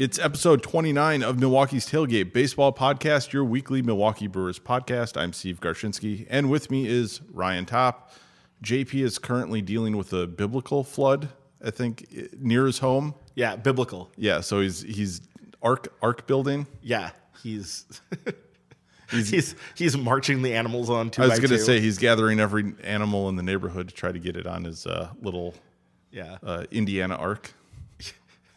It's episode 29 of Milwaukee's Tailgate Baseball Podcast, your weekly Milwaukee Brewers podcast. I'm Steve Garshinsky, and with me is Ryan Top. JP is currently dealing with a biblical flood, I think, near his home. Yeah, biblical. Yeah, so he's he's arc arc building. Yeah, he's he's he's marching the animals on two. I was going to say he's gathering every animal in the neighborhood to try to get it on his uh, little yeah uh, Indiana ark.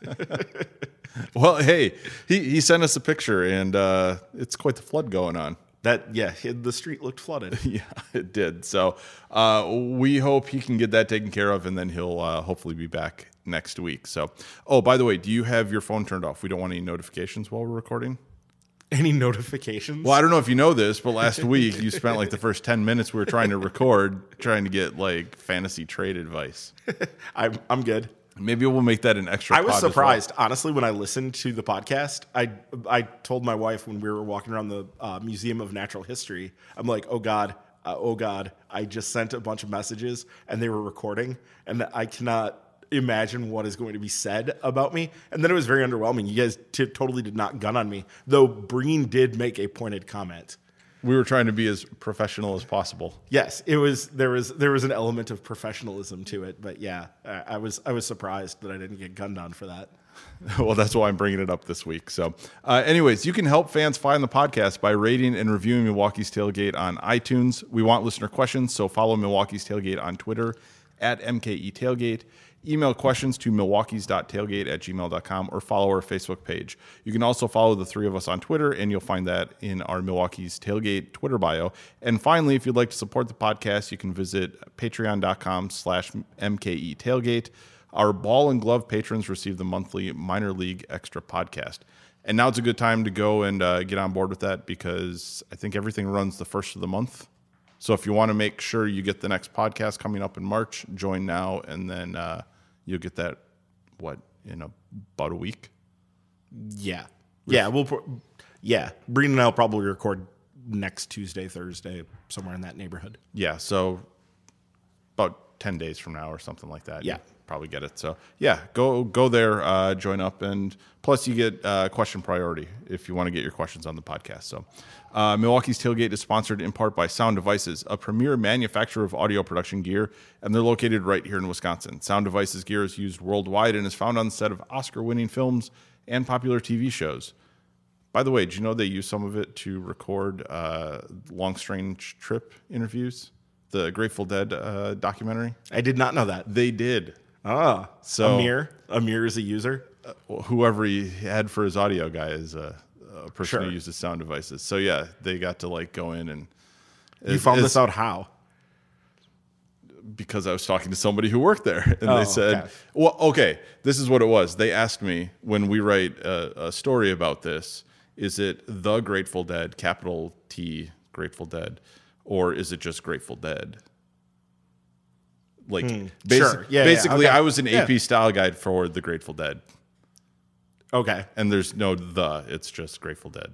well, hey, he, he sent us a picture, and uh, it's quite the flood going on. That yeah, the street looked flooded. yeah, it did. So uh, we hope he can get that taken care of, and then he'll uh, hopefully be back next week. So, oh, by the way, do you have your phone turned off? We don't want any notifications while we're recording. Any notifications? Well, I don't know if you know this, but last week you spent like the first ten minutes we were trying to record, trying to get like fantasy trade advice. I'm I'm good. Maybe we'll make that an extra. I was surprised, well. honestly, when I listened to the podcast. I I told my wife when we were walking around the uh, Museum of Natural History, I'm like, oh god, uh, oh god, I just sent a bunch of messages and they were recording, and I cannot imagine what is going to be said about me. And then it was very underwhelming. You guys t- totally did not gun on me, though. Breen did make a pointed comment we were trying to be as professional as possible. Yes, it was there was there was an element of professionalism to it, but yeah, I, was I was surprised that I didn't get gunned on for that. well, that's why I'm bringing it up this week. So, uh, anyways, you can help fans find the podcast by rating and reviewing Milwaukee's Tailgate on iTunes. We want listener questions, so follow Milwaukee's Tailgate on Twitter at MKE Tailgate. Email questions to milwaukee's.tailgate at gmail.com or follow our Facebook page. You can also follow the three of us on Twitter, and you'll find that in our Milwaukee's Tailgate Twitter bio. And finally, if you'd like to support the podcast, you can visit patreon.com slash MKE Tailgate. Our ball and glove patrons receive the monthly minor league extra podcast. And now it's a good time to go and uh, get on board with that because I think everything runs the first of the month. So if you want to make sure you get the next podcast coming up in March, join now, and then uh, you'll get that what in a, about a week. Yeah, yeah, we'll yeah. Breen and I'll probably record next Tuesday, Thursday, somewhere in that neighborhood. Yeah, so about ten days from now or something like that. Yeah, probably get it. So yeah, go go there, uh, join up, and plus you get uh, question priority if you want to get your questions on the podcast. So uh, Milwaukee's tailgate is sponsored in part by Sound Devices, a premier manufacturer of audio production gear, and they're located right here in Wisconsin. Sound Devices gear is used worldwide and is found on the set of Oscar-winning films and popular TV shows. By the way, do you know they use some of it to record uh, long strange trip interviews? The Grateful Dead uh, documentary. I did not know that. They did. Ah, so Amir, Amir is a user. Uh, whoever he had for his audio guy is a, a person sure. who uses sound devices. So yeah, they got to like go in and. You found this out how? Because I was talking to somebody who worked there, and oh, they said, okay. "Well, okay, this is what it was." They asked me when we write a, a story about this: Is it the Grateful Dead, capital T, Grateful Dead, or is it just Grateful Dead? Like, hmm. basi- sure. yeah, basically, yeah, okay. I was an AP yeah. style guide for the Grateful Dead. Okay, and there's no the; it's just Grateful Dead.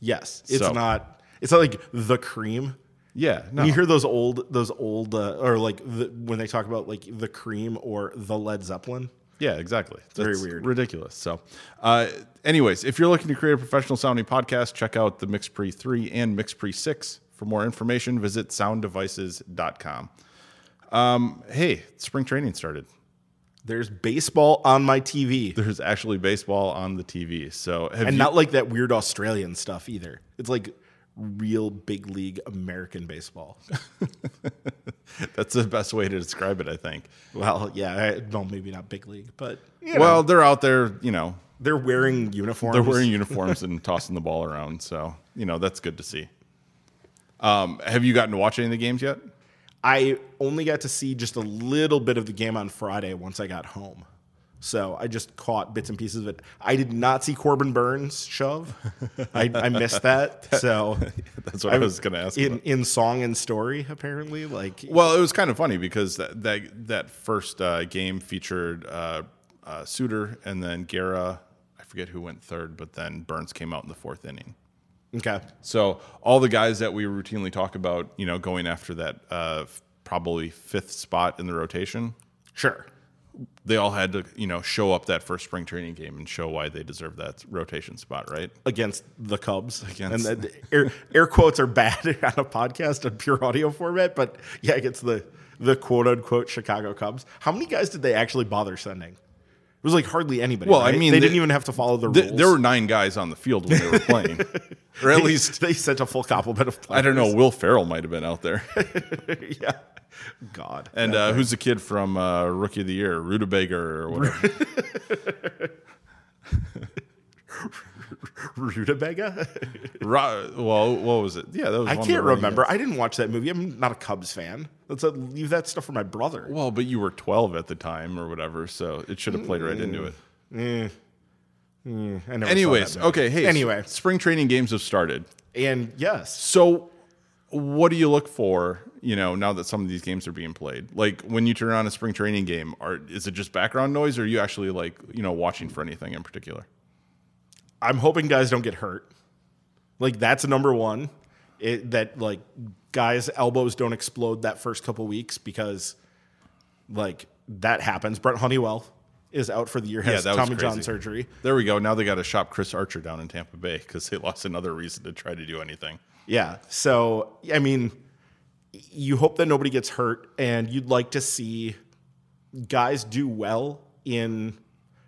Yes, it's so. not. It's not like the cream. Yeah, no. When you hear those old, those old, uh, or like the, when they talk about like the cream or the Led Zeppelin. Yeah, exactly. It's very weird, ridiculous. So, uh, anyways, if you're looking to create a professional sounding podcast, check out the MixPre three and MixPre six. For more information, visit sounddevices.com. Um, hey, spring training started. There's baseball on my TV. There's actually baseball on the TV. So and you, not like that weird Australian stuff either. It's like real big league American baseball. That's the best way to describe it, I think. Well, yeah, I, well, maybe not big league, but well, they're out there. You know, they're wearing uniforms. They're wearing uniforms and tossing the ball around. So you know that's good to see. Um, have you gotten to watch any of the games yet? I only got to see just a little bit of the game on Friday once I got home. So I just caught bits and pieces of it. I did not see Corbin Burnes shove. I, I missed that. So that's what I, was going to ask. In, in song and story, apparently, like well, it was kind of funny because that that, that first uh, game featured uh, uh, Suter and then Guerra. I forget who went third, but then Burnes came out in the fourth inning. Okay. So all the guys that we routinely talk about, you know, going after that uh, probably fifth spot in the rotation. Sure. they all had to you know show up that first spring training game and show why they deserve that rotation spot, right? against the Cubs. Against- and the, the air, air quotes are bad on a podcast on pure audio format, but yeah, against the the quote unquote Chicago Cubs. How many guys did they actually bother sending? It was like hardly anybody. Well, I mean, they the- didn't even have to follow the Th- rules. there were nine guys on the field when they were playing, or at least they sent a full complement of players. I don't know. Will Ferrell might have been out there. yeah. God. And uh, who's the kid from uh, Rookie of the Year, Rutabaga or whatever? Rutabaga? Ro- well, what was it? Yeah, that was. I can't remember. I didn't watch that movie. I'm not a Cubs fan. Let's uh, leave that stuff for my brother. Well, but you were 12 at the time or whatever, so it should have played right into it. Mm, mm, mm. I never saw that Anyways, okay. Hey, Anyway, spring training games have started. and yes, So, what do you look for? You know, now that some of these games are being played, like when you turn on a spring training game, are is it just background noise, or are you actually like you know watching for anything in particular? I'm hoping guys don't get hurt. Like that's number one. It, that like guys' elbows don't explode that first couple weeks because like that happens. Brent Honeywell is out for the year. Has Tommy John surgery. There we go. Now they got to shop Chris Archer down in Tampa Bay because they lost another reason to try to do anything. Yeah. So I mean, you hope that nobody gets hurt, and you'd like to see guys do well in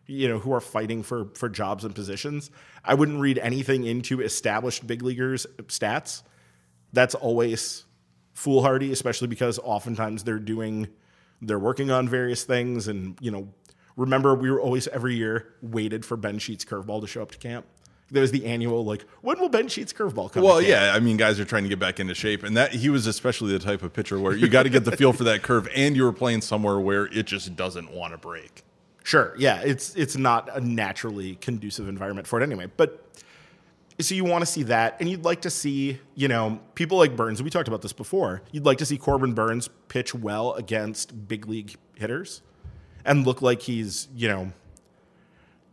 you know who are fighting for for jobs and positions. I wouldn't read anything into established big leaguers stats. That's always foolhardy, especially because oftentimes they're doing they're working on various things and you know remember we were always every year waited for Ben Sheets curveball to show up to camp. There was the annual like when will Ben Sheets curveball come? Well, yeah, I mean, guys are trying to get back into shape, and that he was especially the type of pitcher where you got to get the feel for that curve, and you were playing somewhere where it just doesn't want to break. Sure. Yeah, it's it's not a naturally conducive environment for it anyway. But so you want to see that, and you'd like to see, you know, people like Burnes. We talked about this before. You'd like to see Corbin Burnes pitch well against big league hitters, and look like he's, you know,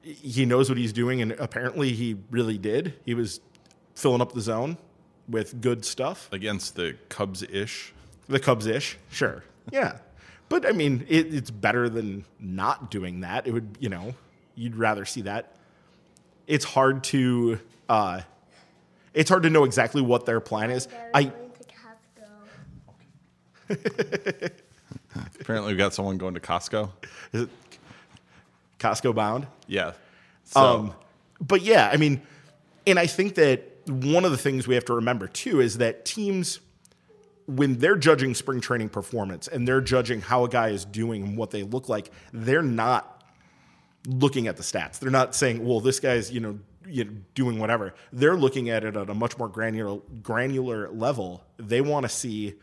he knows what he's doing, and apparently he really did. He was filling up the zone with good stuff. against the Cubs ish. The Cubs ish, sure. Yeah. But I mean, it, it's better than not doing that. It would, you know, you'd rather see that. It's hard to, uh, it's hard to know exactly what their plan is. I, going to Costco. Apparently, we've got someone going to Costco. is it Costco bound? Yeah. So Um, but yeah, I mean, and I think that one of the things we have to remember too is that teams, when they're judging spring training performance and they're judging how a guy is doing and what they look like, they're not looking at the stats. They're not saying, "Well, this guy's you know, you know doing whatever." They're looking at it at a much more granular granular level. They want to see,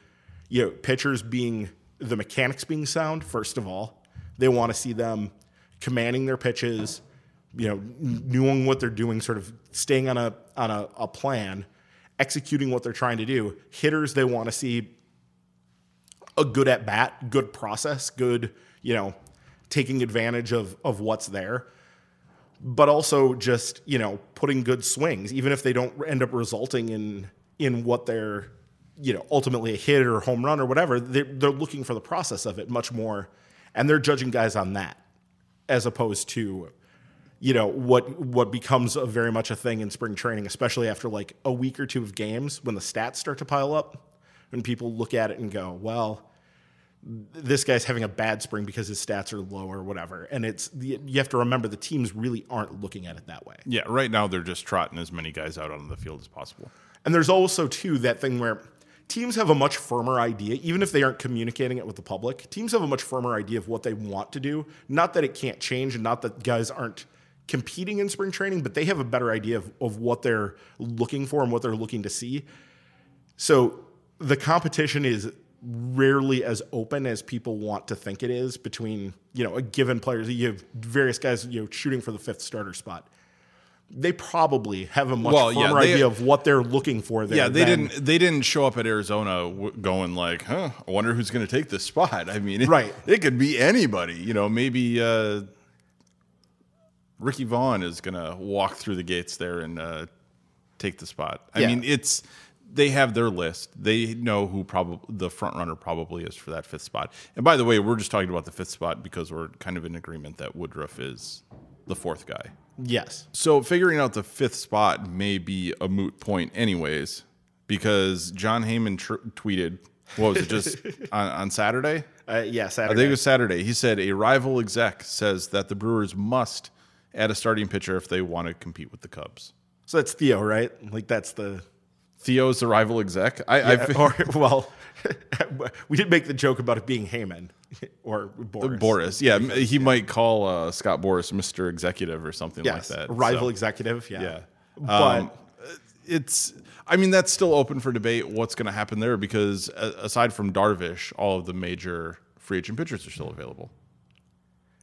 you know, pitchers being the mechanics being sound first of all. They want to see them commanding their pitches, you know, knowing what they're doing, sort of staying on a on a, a plan, executing what they're trying to do. Hitters, they want to see a good at bat, good process, good, you know, taking advantage of of what's there. But also just, you know, putting good swings, even if they don't end up resulting in in what they're, you know, ultimately a hit or home run or whatever, they're, they're looking for the process of it much more. And they're judging guys on that as opposed to, you know, what what becomes a very much a thing in spring training, especially after like a week or two of games when the stats start to pile up, when people look at it and go, well, this guy's having a bad spring because his stats are low or whatever. And it's you have to remember the teams really aren't looking at it that way. yeah, right now they're just trotting as many guys out on the field as possible. And there's also too that thing where teams have a much firmer idea, even if they aren't communicating it with the public. Teams have a much firmer idea of what they want to do. Not that it can't change, and not that guys aren't competing in spring training, but they have a better idea of, of what they're looking for and what they're looking to see. So the competition is rarely as open as people want to think it is between you know a given players. You have various guys you know shooting for the fifth starter spot. They probably have a much Well, yeah, firmer they- idea of what they're looking for there. Yeah, they than- didn't. They didn't show up at Arizona w- going like, "Huh, I wonder who's going to take this spot." I mean, it, Right. It could be anybody. You know, maybe uh, Ricky Vaughn is going to walk through the gates there and uh, take the spot. I Yeah. mean, it's they have their list. They know who probably the front runner probably is for that fifth spot. And by the way, we're just talking about the fifth spot because we're kind of in agreement that Woodruff is the fourth guy. Yes. So figuring out the fifth spot may be a moot point, anyways, because Jon Heyman tr- tweeted, what was it, just on, on Saturday? Uh, yeah, I think it was Saturday. He said a rival exec says that the Brewers must add a starting pitcher if they want to compete with the Cubs. so that's Theo, right? Like that's the Theo's the rival exec. I, I fi- or well, we did make the joke about it being Heyman or Boras. Boras, yeah, he might call uh, Scott Boras Mister Executive or something Yes, like that. rival So, executive. Yeah, yeah, but Um, it's. I mean, that's still open for debate. What's going to happen there? Because uh, aside from Darvish, all of the major free agent pitchers are still available.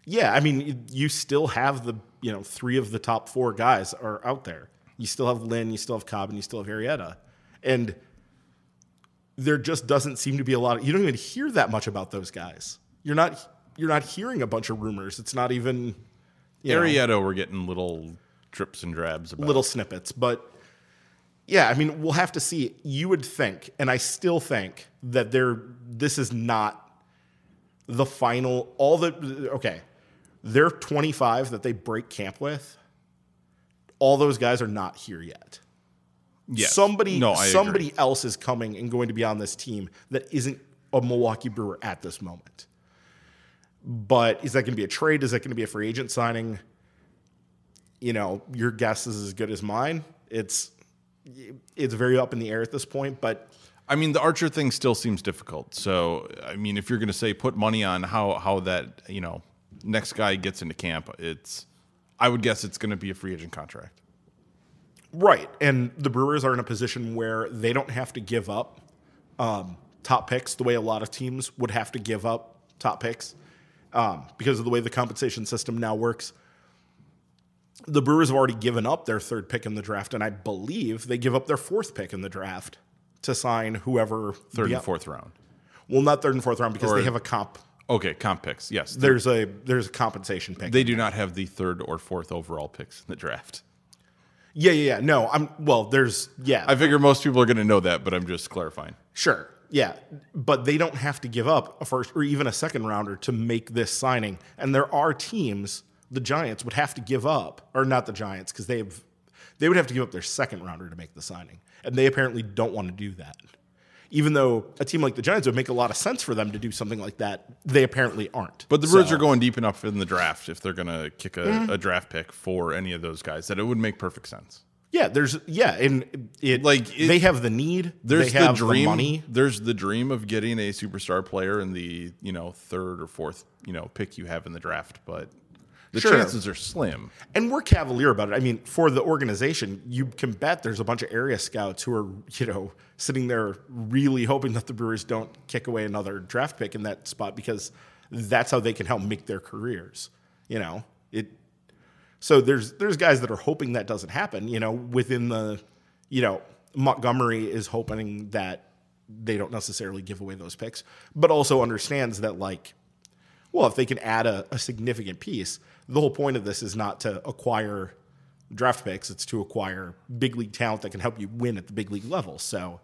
Yeah, I mean, you still have the you know three of the top four guys are out there. You still have Lynn, you still have Cobb, and you still have Arrieta, and there just doesn't seem to be a lot. Of, you don't even hear that much about those guys. You're not you're not hearing a bunch of rumors. It's not even you know, Arrieta, we're getting little drips and drabs about. little snippets, but yeah, I mean, we'll have to see. You would think, and I still think that there. This is not the final. All the okay, they're 25 that they break camp with. All those guys are not here yet. Yes. Somebody, No, somebody agree. else is coming and going to be on this team that isn't a Milwaukee Brewer at this moment. But is that going to be a trade? Is that going to be a free agent signing? You know, your guess is as good as mine. It's it's very up in the air at this point, but I mean, the Archer thing still seems difficult. So, I mean, if you're going to say put money on how how that you know next guy gets into camp, it's I would guess it's going to be a free agent contract. Right. And the Brewers are in a position where they don't have to give up um, top picks the way a lot of teams would have to give up top picks um, because of the way the compensation system now works. The Brewers have already given up their third pick in the draft, and I believe they give up their fourth pick in the draft to sign whoever Third and fourth round. Well, not third and fourth round because Or- they have a comp. Okay, comp picks. Yes, There's a there's a compensation pick. they do not have the third or fourth overall picks in the draft. yeah, yeah, yeah. No, I'm well. There's yeah. I figure most people are going to know that, but I'm just clarifying. Sure. Yeah. But they don't have to give up a first or even a second rounder to make this signing. And there are teams, the Giants would have to give up, or not the Giants, because they have they would have to give up their second rounder to make the signing. And they apparently don't want to do that. Even though a team like the Giants would make a lot of sense for them to do something like that, they apparently aren't. But the Brewers So- are going deep enough in the draft if they're going to kick a, a draft pick for any of those guys that it would make perfect sense. Yeah, there's yeah, and it Like, it- they have the need, There's they the have dream. money. There's the dream of getting a superstar player in the you know third or fourth you know pick you have in the draft, but the Sure. chances are slim. And we're cavalier about it. I mean, for the organization, you can bet there's a bunch of area scouts who are, you know, sitting there really hoping that the Brewers don't kick away another draft pick in that spot because that's how they can help make their careers. You know, it. So there's there's guys that are hoping that doesn't happen. You know, within the, you know, Montgomery is hoping that they don't necessarily give away those picks, but also understands that like well, if they can add a, a significant piece, the whole point of this is not to acquire draft picks, it's to acquire big league talent that can help you win at the big league level. So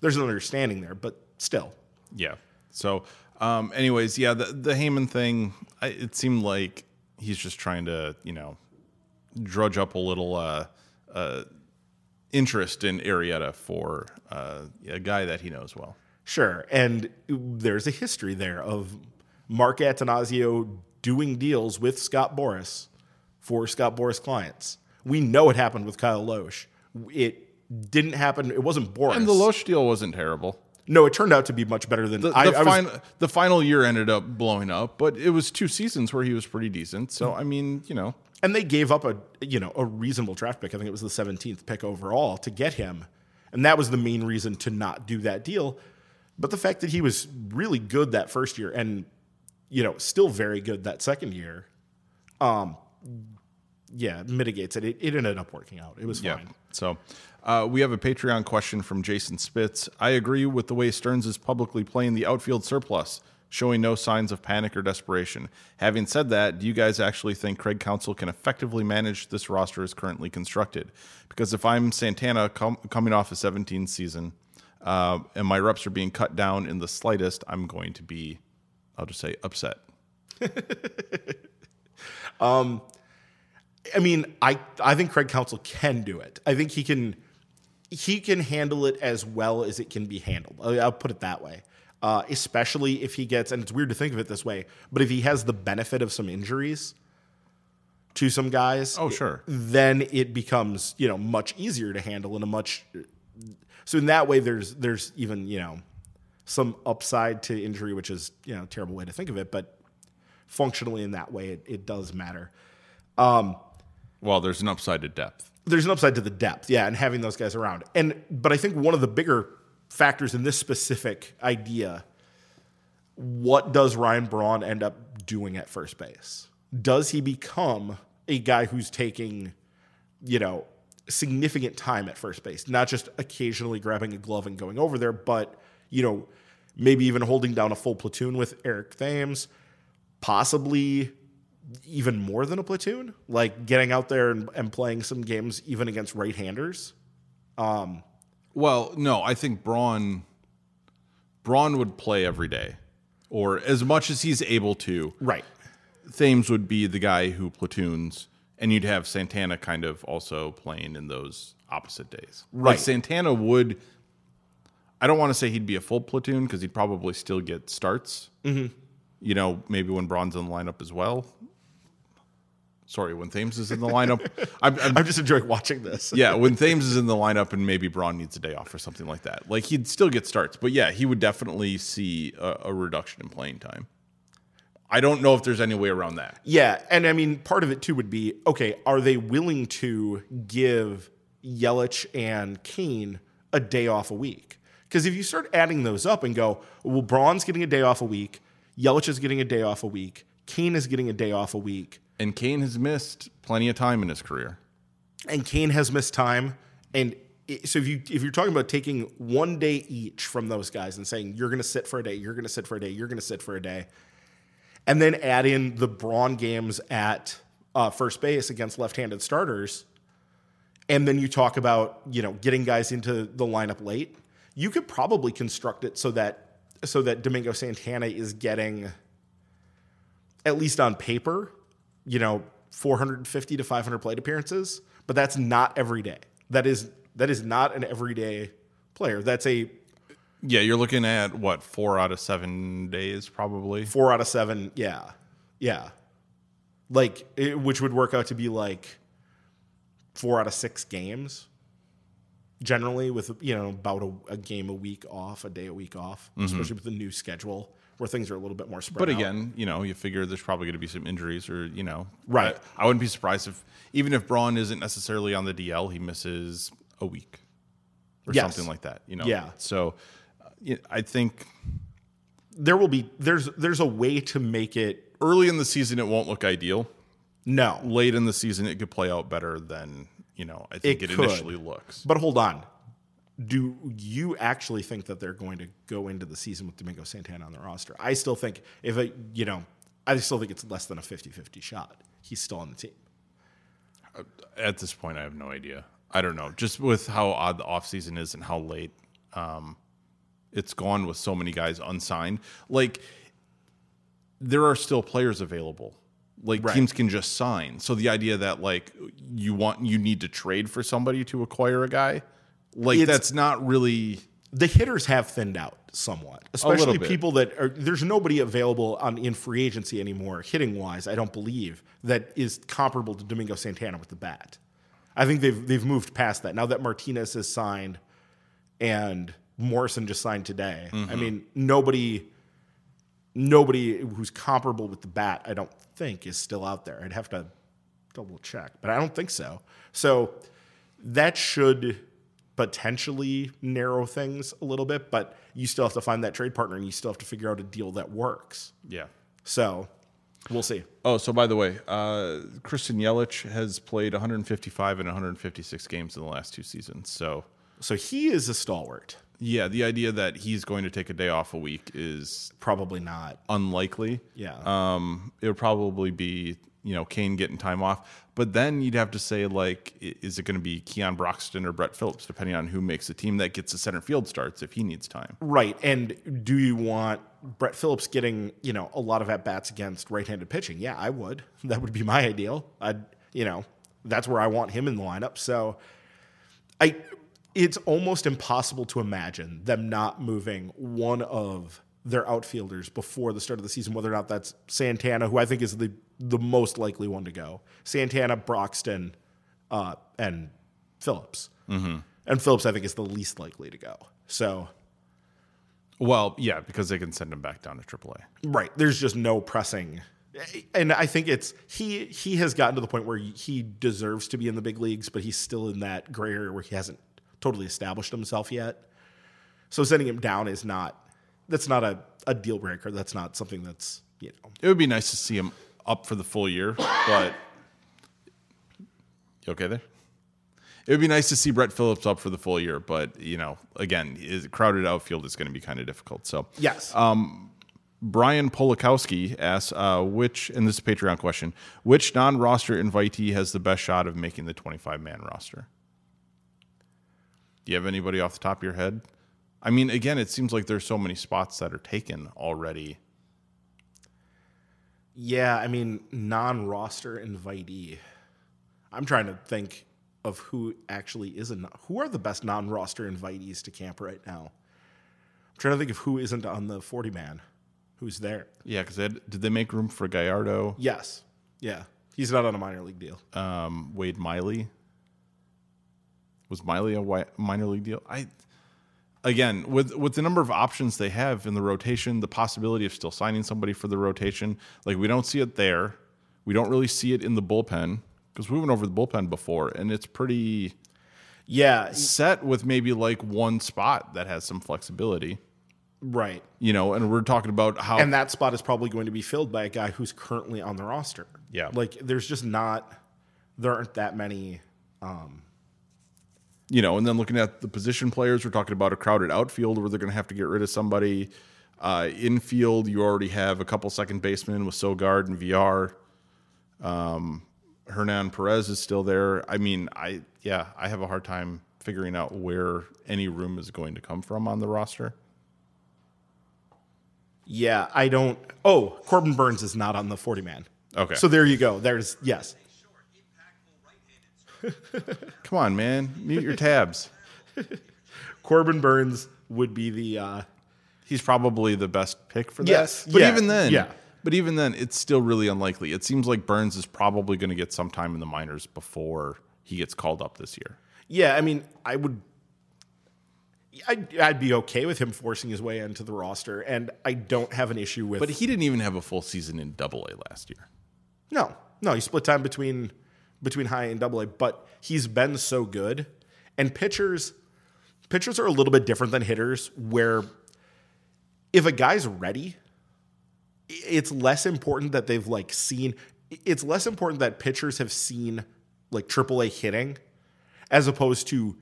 there's an understanding there, but still. Yeah. So, um, anyways, yeah, the the Heyman thing, I, it seemed like he's just trying to you know drudge up a little uh, uh, interest in Arrieta for uh, a guy that he knows well. Sure. And there's a history there of Mark Attanasio doing deals with Scott Boras for Scott Boras clients. We know it happened with Kyle Lohse. It didn't happen. It wasn't Boras. And the Lohse deal wasn't terrible. no, it turned out to be much better than The, I, the, I fin- the final year ended up blowing up, but it was two seasons where he was pretty decent. So, I mean, you know, and they gave up a you know a reasonable draft pick. I think it was the 17th pick overall to get him, and that was the main reason to not do that deal. But the fact that he was really good that first year and you know still very good that second year, um, yeah, mitigates it. It, it ended up working out. It was Yeah. fine. So uh, we have a Patreon question from Jason Spitz. I agree with the way Stearns is publicly playing the outfield surplus, showing no signs of panic or desperation. Having said that, do you guys actually think Craig Counsell can effectively manage this roster as currently constructed? Because if I'm Santana com- coming off a 17 season, uh, and my reps are being cut down in the slightest, I'm going to be, I'll just say, upset. um, I mean, I I think Craig Counsell can do it. I think he can he can handle it as well as it can be handled. I'll, I'll put it that way. Uh, especially if he gets, and it's weird to think of it this way, but if he has the benefit of some injuries to some guys, Oh, sure. then it becomes you know much easier to handle and a much. So in that way, there's there's even you know some upside to injury, which is you know a terrible way to think of it, but functionally in that way, it, it does matter. Um, Well, there's an upside to depth. there's an upside to the depth, yeah, and having those guys around. And but I think one of the bigger factors in this specific idea, what does Ryan Braun end up doing at first base? Does he become a guy who's taking, you know, significant time at first base, not just occasionally grabbing a glove and going over there, but you know, maybe even holding down a full platoon with Eric Thames, possibly even more than a platoon, like getting out there and, and playing some games even against right-handers. Um, well, no, I think Braun Braun would play every day, or as much as he's able to. Right. Thames would be the guy who platoons, and you'd have Santana kind of also playing in those opposite days. Like Right. Santana would. I don't want to say he'd be a full platoon because he'd probably still get starts. Mm-hmm. You know, maybe when Braun's in the lineup as well. Sorry, when Thames is in the lineup. I'm, I'm I'm just enjoying watching this. yeah, when Thames is in the lineup and maybe Braun needs a day off or something like that, like he'd still get starts. But yeah, he would definitely see a, a reduction in playing time. I don't know if there's any way around that. Yeah, and I mean, part of it too would be okay. Are they willing to give Yelich and Cain a day off a week? Because if you start adding those up and go, well, Braun's getting a day off a week, Yelich is getting a day off a week, Cain is getting a day off a week, And Cain has missed plenty of time in his career. and Cain has missed time. And it- so if you if you're talking about taking one day each from those guys and saying you're going to sit for a day, you're going to sit for a day, you're going to sit for a day, and then add in the Braun games at uh, first base against left-handed starters, and then you talk about you know getting guys into the lineup late, you could probably construct it so that so that Domingo Santana is getting at least on paper, you know, 450 to 500 plate appearances, but that's not every day. That is that is not an everyday player. That's a Yeah, you're looking at what four out of seven days, probably. 4 out of 7, yeah. Yeah. Like it, which would work out to be like 4 out of 6 games generally with you know about a, a game a week off, a day a week off, especially with the new schedule where things are a little bit more spread But out. again, you know, you figure there's probably going to be some injuries, or you know, Right. I, I wouldn't be surprised if even if Braun isn't necessarily on the DL, he misses a week or Yes. something like that. You know, Yeah. So, uh, I think there will be there's there's a way to make it early in the season it won't look ideal. no Late in the season, it could play out better than you know. I think It it, initially looks. But hold on. Do you actually think that they're going to go into the season with Domingo Santana on the roster? I still think if it, you know, I still think it's less than a 50-50 shot. He's still on the team. At this point, I have no idea. I don't know. Just with how odd the offseason is and how late um, it's gone with so many guys unsigned. Like, there are still players available. Like, Right. teams can just sign. So the idea that, like, you want, you need to trade for somebody to acquire a guy, like, It's- that's not really. The hitters have thinned out somewhat, especially people that are there's nobody available on in free agency anymore, hitting wise, I don't believe, that is comparable to Domingo Santana with the bat. I think they've they've moved past that. Now that Martinez is signed and Morrison just signed today. I mm-hmm. mean, nobody nobody who's comparable with the bat, I don't think, is still out there. I'd have to double check, but I don't think so. So that should potentially narrow things a little bit, but you still have to find that trade partner and you still have to figure out a deal that works. Yeah. So we'll see. Oh, so by the way, uh, Christian Yelich has played 155 and 156 games in the last two seasons. So, So he is a stalwart. Yeah, the idea that he's going to take a day off a week is Probably not. unlikely. Yeah. Um, it would probably be you know Cain getting time off. But then you'd have to say like, i- is it going to be Keon Broxton or Brett Phillips, depending on who makes the team that gets the center field starts if he needs time. Right. And do you want Brett Phillips getting, you know, a lot of at bats against right handed pitching? Yeah, I would. That would be my ideal. I'd, you know, that's where I want him in the lineup. So I it's almost impossible to imagine them not moving one of their outfielders before the start of the season, whether or not that's Santana, who I think is the the most likely one to go. Santana, Broxton, uh, and Phillips. Mm-hmm. And Phillips, I think, is the least likely to go. So Well, yeah, because they can send him back down to AAA. Right. There's just no pressing. And I think it's he he has gotten to the point where he deserves to be in the big leagues, but he's still in that gray area where he hasn't totally established himself yet. So sending him down is not that's not a, a deal breaker. That's not something that's you know It would be nice to see him up for the full year, but you okay there? It would be nice to see Brett Phillips up for the full year, but you know, again, is crowded outfield is going to be kind of difficult. So, yes. Brian Polakowski asks, uh, which, and this is a Patreon question, which non-roster invitee has the best shot of making the 25-man roster? Do you have anybody off the top of your head? I mean, again, it seems like there's so many spots that are taken already. Yeah, I mean, non-roster invitee. I'm trying to think of who actually is a who are the best non-roster invitees to camp right now. I'm trying to think of who isn't on the 40 man, who's there. Yeah, because did they make room for Gallardo, Yes, yeah, he's not on a minor league deal. um, Wade Miley? Was Miley a minor league deal? I again with with the number of options they have in the rotation, the possibility of still signing somebody for the rotation, like we don't see it there. We don't really see it in the bullpen because we went over the bullpen before, and it's pretty Yeah, set with maybe like one spot that has some flexibility. right. You know, and we're talking about how And that spot is probably going to be filled by a guy who's currently on the roster. Yeah. like there's just not there aren't that many. Um, you know, and then looking at the position players, we're talking about a crowded outfield where they're going to have to get rid of somebody. Uh, infield, you already have a couple second basemen with Sogard and Villar. Um, Hernan Perez is still there. I mean, I yeah, I have a hard time figuring out where any room is going to come from on the roster. Yeah, I don't. Oh, Corbin Burnes is not on the 40 man. Okay. So there you go. There's yes. Come on, man, mute your tabs. Corbin Burnes would be the uh, He's probably the best pick for that. Yes, but yeah, even then, yeah. But even then, it's still really unlikely. It seems like Burnes is probably going to get some time in the minors before he gets called up this year. yeah. I mean, I would. I'd, I'd be okay with him forcing his way into the roster, and I don't have an issue with. But he didn't even have a full season in Double A last year. No, no, he split time between between high and double A, but he's been so good. And pitchers pitchers are a little bit different than hitters where if a guy's ready, it's less important that they've like seen it's less important that pitchers have seen like AAA hitting as opposed to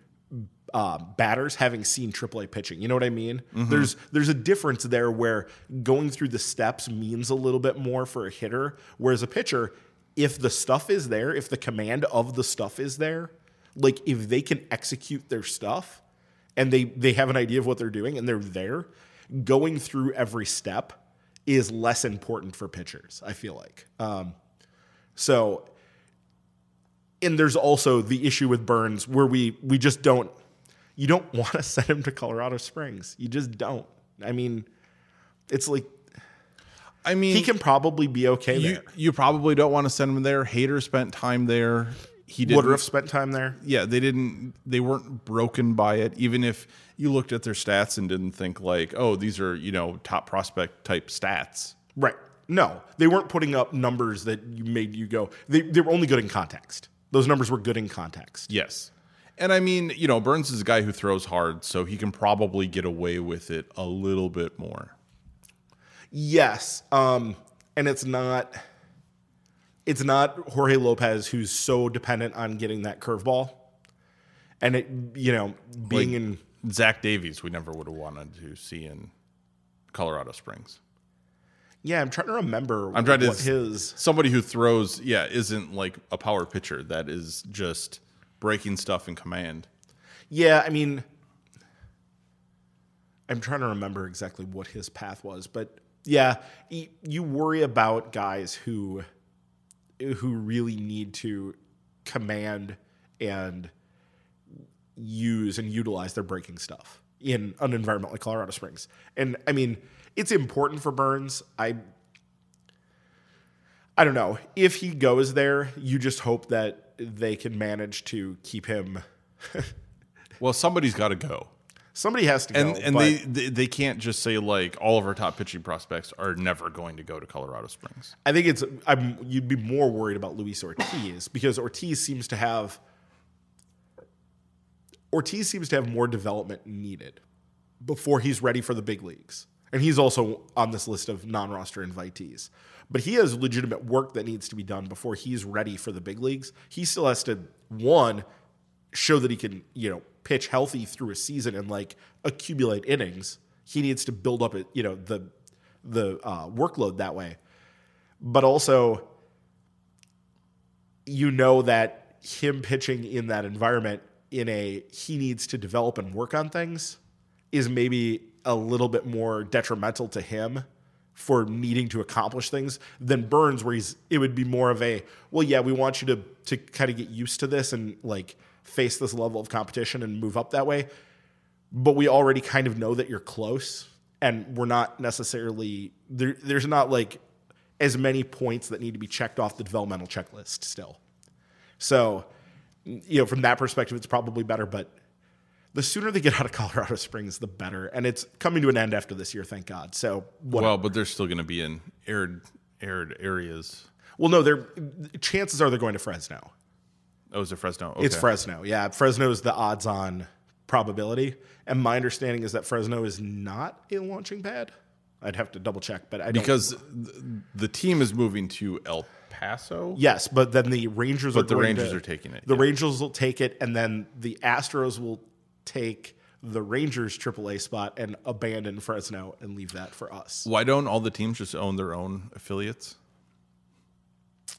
uh, batters having seen AAA pitching. You know what I mean? There's there's a difference there where going through the steps means a little bit more for a hitter, whereas a pitcher, if the stuff is there, if the command of the stuff is there, like if they can execute their stuff and they they have an idea of what they're doing and they're there, going through every step is less important for pitchers. I feel like. Um, so and there's also the issue with Burnes where we we just don't you don't want to send him to Colorado Springs. You just don't. I mean, it's like I mean, he can probably be okay you, there. you probably don't want to send him there. Hader spent time there. He didn't. Woodruff spent time there. yeah, they didn't. They weren't broken by it. Even if you looked at their stats and didn't think like, oh, these are you know top prospect type stats. Right. No, they weren't putting up numbers that you made you go. They they were only good in context. Those numbers were good in context. Yes. And I mean, you know, Burnes is a guy who throws hard, so he can probably get away with it a little bit more. Yes. Um, and it's not it's not Jorge Lopez who's so dependent on getting that curveball. And it you know, being Like- in Zach Davies, we never would have wanted to see in Colorado Springs. Yeah, I'm trying to remember. I'm trying to his. somebody who throws, yeah, isn't like a power pitcher. That is just breaking stuff in command. Yeah, I mean, I'm trying to remember exactly what his path was, but yeah, you worry about guys who who really need to command and use and utilize their breaking stuff in an environment like Colorado Springs. And I mean, it's important for Burnes. I I don't know. If he goes there, you just hope that they can manage to keep him Well, somebody's got to go, somebody has to go. and and they, they they can't just say like all of our top pitching prospects are never going to go to Colorado Springs. I think it's I'm you'd be more worried about Luis Ortiz because Ortiz seems to have Ortiz seems to have more development needed before he's ready for the big leagues. And he's also on this list of non-roster invitees. But he has legitimate work that needs to be done before he's ready for the big leagues. He still has to one show that he can, you know, pitch healthy through a season and like accumulate innings. He needs to build up, you know, the the uh, workload that way but also you know that him pitching in that environment in a he needs to develop and work on things is maybe a little bit more detrimental to him for needing to accomplish things than Burnes where he's it would be more of a well yeah we want you to to kind of get used to this and like face this level of competition and move up that way. But we already kind of know that you're close and we're not necessarily there there's not like as many points that need to be checked off the developmental checklist still. So you know from that perspective it's probably better but the sooner they get out of colorado springs the better. And it's coming to an end after this year thank god. So what Well, but they're still going to be in arid arid areas. well no they're chances are they're going to fresno Oh, is it Fresno? Okay. It's Fresno. Yeah, Fresno is the odds on probability. And my understanding is that Fresno is not a launching pad. I'd have to double check, but I don't. because the team is moving to El Paso. yes, but then the Rangers. are But the going Rangers to- are taking it, The yeah. Rangers will take it, and then the Astros will take the Rangers AAA spot and abandon Fresno and leave that for us. Why don't all the teams just own their own affiliates?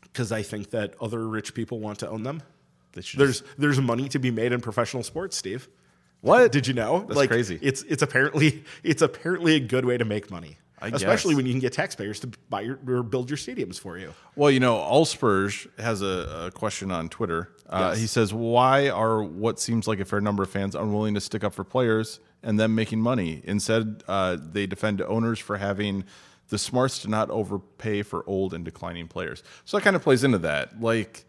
Because I think that other rich people want to own them. They should. There's there's money to be made in professional sports, Steve. what? Did you know? That's crazy. It's it's apparently it's apparently a good way to make money, I especially guess. when you can get taxpayers to buy your or build your stadiums for you. Well, you know, Allspurs has a, a question on Twitter. Uh, Yes. He says, "Why are what seems like a fair number of fans unwilling to stick up for players and them making money? Instead, uh, they defend owners for having the smarts to not overpay for old and declining players." So that kind of plays into that. Like,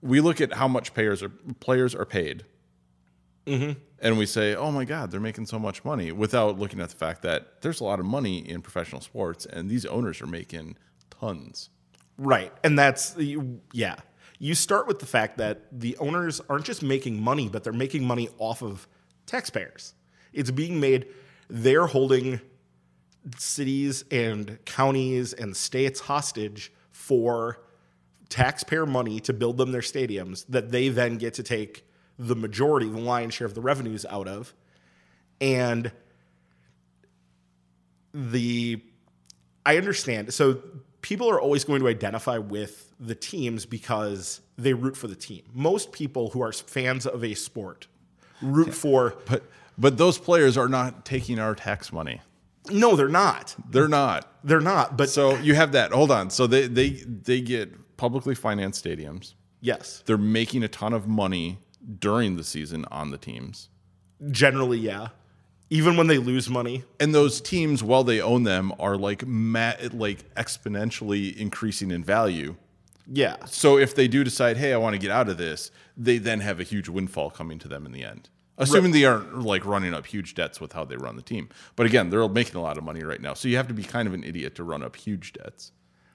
we look at how much players are players are paid, mm-hmm. and we say, "Oh my God, they're making so much money," without looking at the fact that there's a lot of money in professional sports, and these owners are making tons. Right, and that's yeah. You start with the fact that the owners aren't just making money, but they're making money off of taxpayers. It's being made. They're holding cities and counties and states hostage for taxpayer money to build them their stadiums that they then get to take the majority, the lion's share of the revenues out of. And the I understand. So people are always going to identify with the teams because they root for the team. Most people who are fans of a sport root for But but those players are not taking our tax money. no, they're not. They're not. They're not. But So you have that. Hold on. So they they they get publicly financed stadiums. yes, They're making a ton of money during the season on the teams. generally, yeah. Even when they lose money, And those teams, while they own them, are like ma- like exponentially increasing in value. yeah. So if they do decide, hey, I want to get out of this, they then have a huge windfall coming to them in the end. Assuming they aren't like running up huge debts with how they run the team. But again, they're making a lot of money right now. So you have to be kind of an idiot to run up huge debts.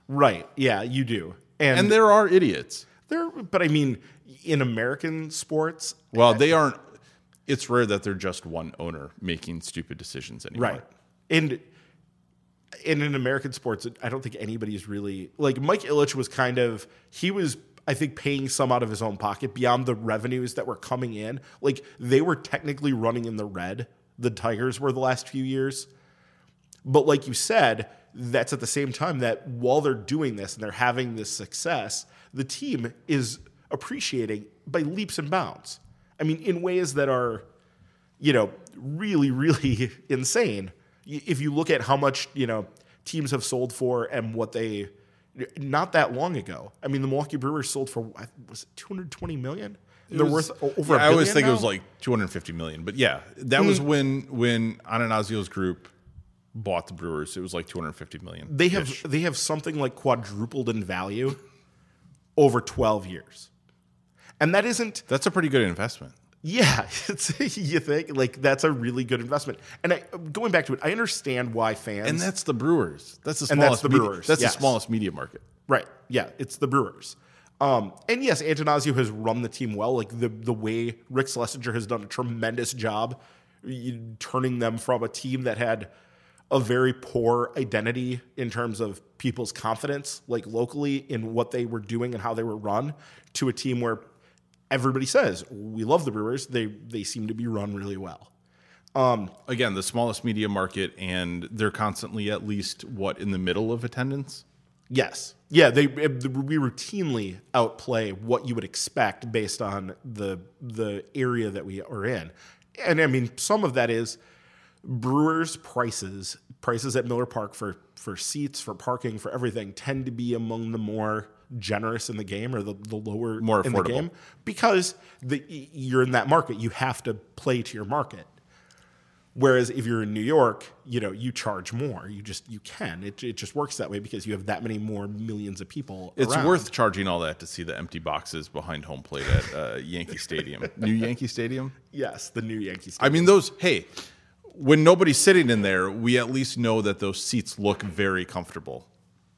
Right. Yeah, you do. And, And there are idiots. there but I mean in American sports, Well, eh, they aren't it's rare that they're just one owner making stupid decisions anymore. Right. And and in American sports, I don't think anybody's really like Mike Ilitch was kind of he was I think paying some out of his own pocket beyond the revenues that were coming in. Like they were technically running in the red. The Tigers were the last few years. But like you said, that's at the same time that while they're doing this and they're having this success, the team is appreciating by leaps and bounds. I mean, in ways that are, you know, really, really insane. If you look at how much, you know, teams have sold for and what they, not that long ago. I mean, the Milwaukee Brewers sold for, was it 220 million? They're was- worth over a I always think it was like 250 million, but yeah, that was mm. when when Attanasio's group bought the Brewers. It was like 250 million. they have they have something like quadrupled in value over 12 years and that isn't That's a pretty good investment. yeah it's you think like that's a really good investment and I, going back to it i understand why fans And that's the Brewers. That's the And smallest. that's the media- Brewers, That's yes. the smallest media market. right yeah it's the brewers um, and yes, Attanasio has run the team well. Like the the way Rick Schlesinger has done a tremendous job turning them from a team that had a very poor identity in terms of people's confidence, like locally in what they were doing and how they were run, to a team where everybody says we love the Brewers. They they seem to be run really well. Um, Again, the smallest media market, and they're constantly at least what in the middle of attendance. Yes. Yeah, they we routinely outplay what you would expect based on the the area that we are in. And I mean, some of that is Brewers prices, prices at Miller Park for for seats, for parking, for everything tend to be among the more generous in the game or the, the lower More in the affordable. game because the, you're in that market. You have to play to your market. Whereas if you're in New York, you know, you charge more. You just you can. It, it just works that way because you have that many more millions of people. It's around. worth charging all that to see the empty boxes behind home plate at uh, Yankee Stadium, new Yankee Stadium. yes, the new Yankee Stadium. I mean, those. Hey, when nobody's sitting in there, we at least know that those seats look very comfortable.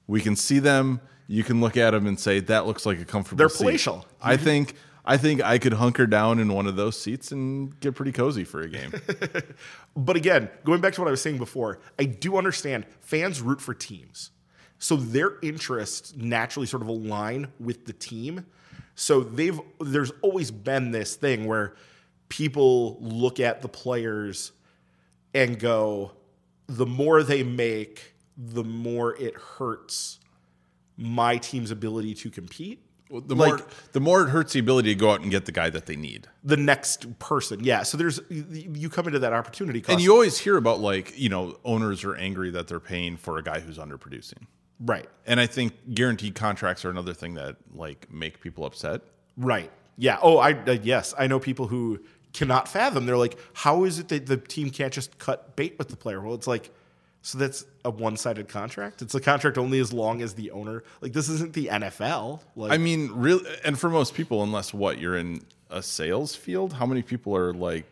We can see them. You can look at them and say that looks like a comfortable. They're seat." palatial. I think. I think I could hunker down in one of those seats and get pretty cozy for a game. But again, going back to what I was saying before, I do understand fans root for teams. So their interests naturally sort of align with the team. So they've there's always been this thing where people look at the players and go, the more they make, the more it hurts my team's ability to compete. The Like- more the more it hurts the ability to go out and get the guy that they need. The next person, yeah. So there's you come into that opportunity cost, And you always hear about like, you know, owners are angry that they're paying for a guy who's underproducing. right, And I think guaranteed contracts are another thing that like make people upset. Right. Yeah. Oh, I uh, yes, I know people who cannot fathom. They're like, how is it that the team can't just cut bait with the player? Well, it's like, so that's a one-sided contract. It's a contract only as long as the owner. Like this isn't the NFL. Like I mean, real and for most people, unless what you're in a sales field, how many people are like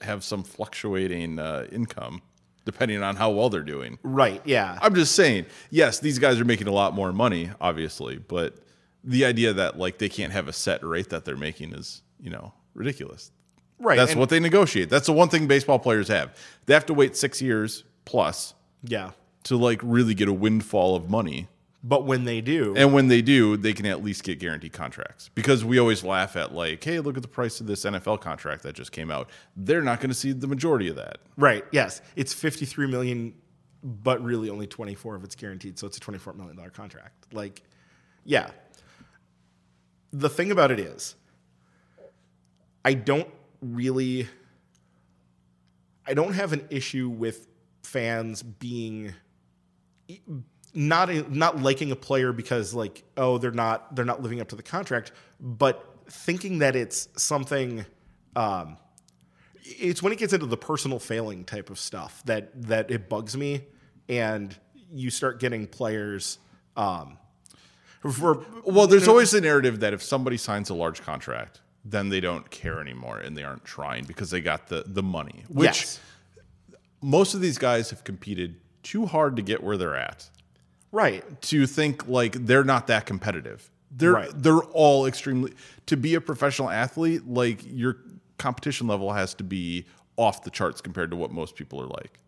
have some fluctuating uh, income depending on how well they're doing? right. Yeah. I'm just saying, yes, these guys are making a lot more money, obviously, but the idea that like they can't have a set rate that they're making is, you know, ridiculous. Right. That's and- what they negotiate. That's the one thing baseball players have. They have to wait six years plus Yeah. to like really get a windfall of money. But when they do, And when they do, they can at least get guaranteed contracts. Because we always laugh at like, hey, look at the price of this NFL contract that just came out. They're not going to see the majority of that. right? Yes, it's fifty-three million, but really only twenty-four of it's guaranteed. So it's a twenty-four million dollar contract. Like, yeah. The thing about it is, I don't really I don't have an issue with fans being not not liking a player because like oh they're not they're not living up to the contract, but thinking that it's something um, it's when it gets into the personal failing type of stuff that that it bugs me and you start getting players um, for Well, there's always the narrative that if somebody signs a large contract, then they don't care anymore and they aren't trying because they got the, the money, which yes most of these guys have competed too hard to get where they're at. right to think like they're not that competitive. They're Right. they're all extremely to be a professional athlete, like your competition level has to be off the charts compared to what most people are like.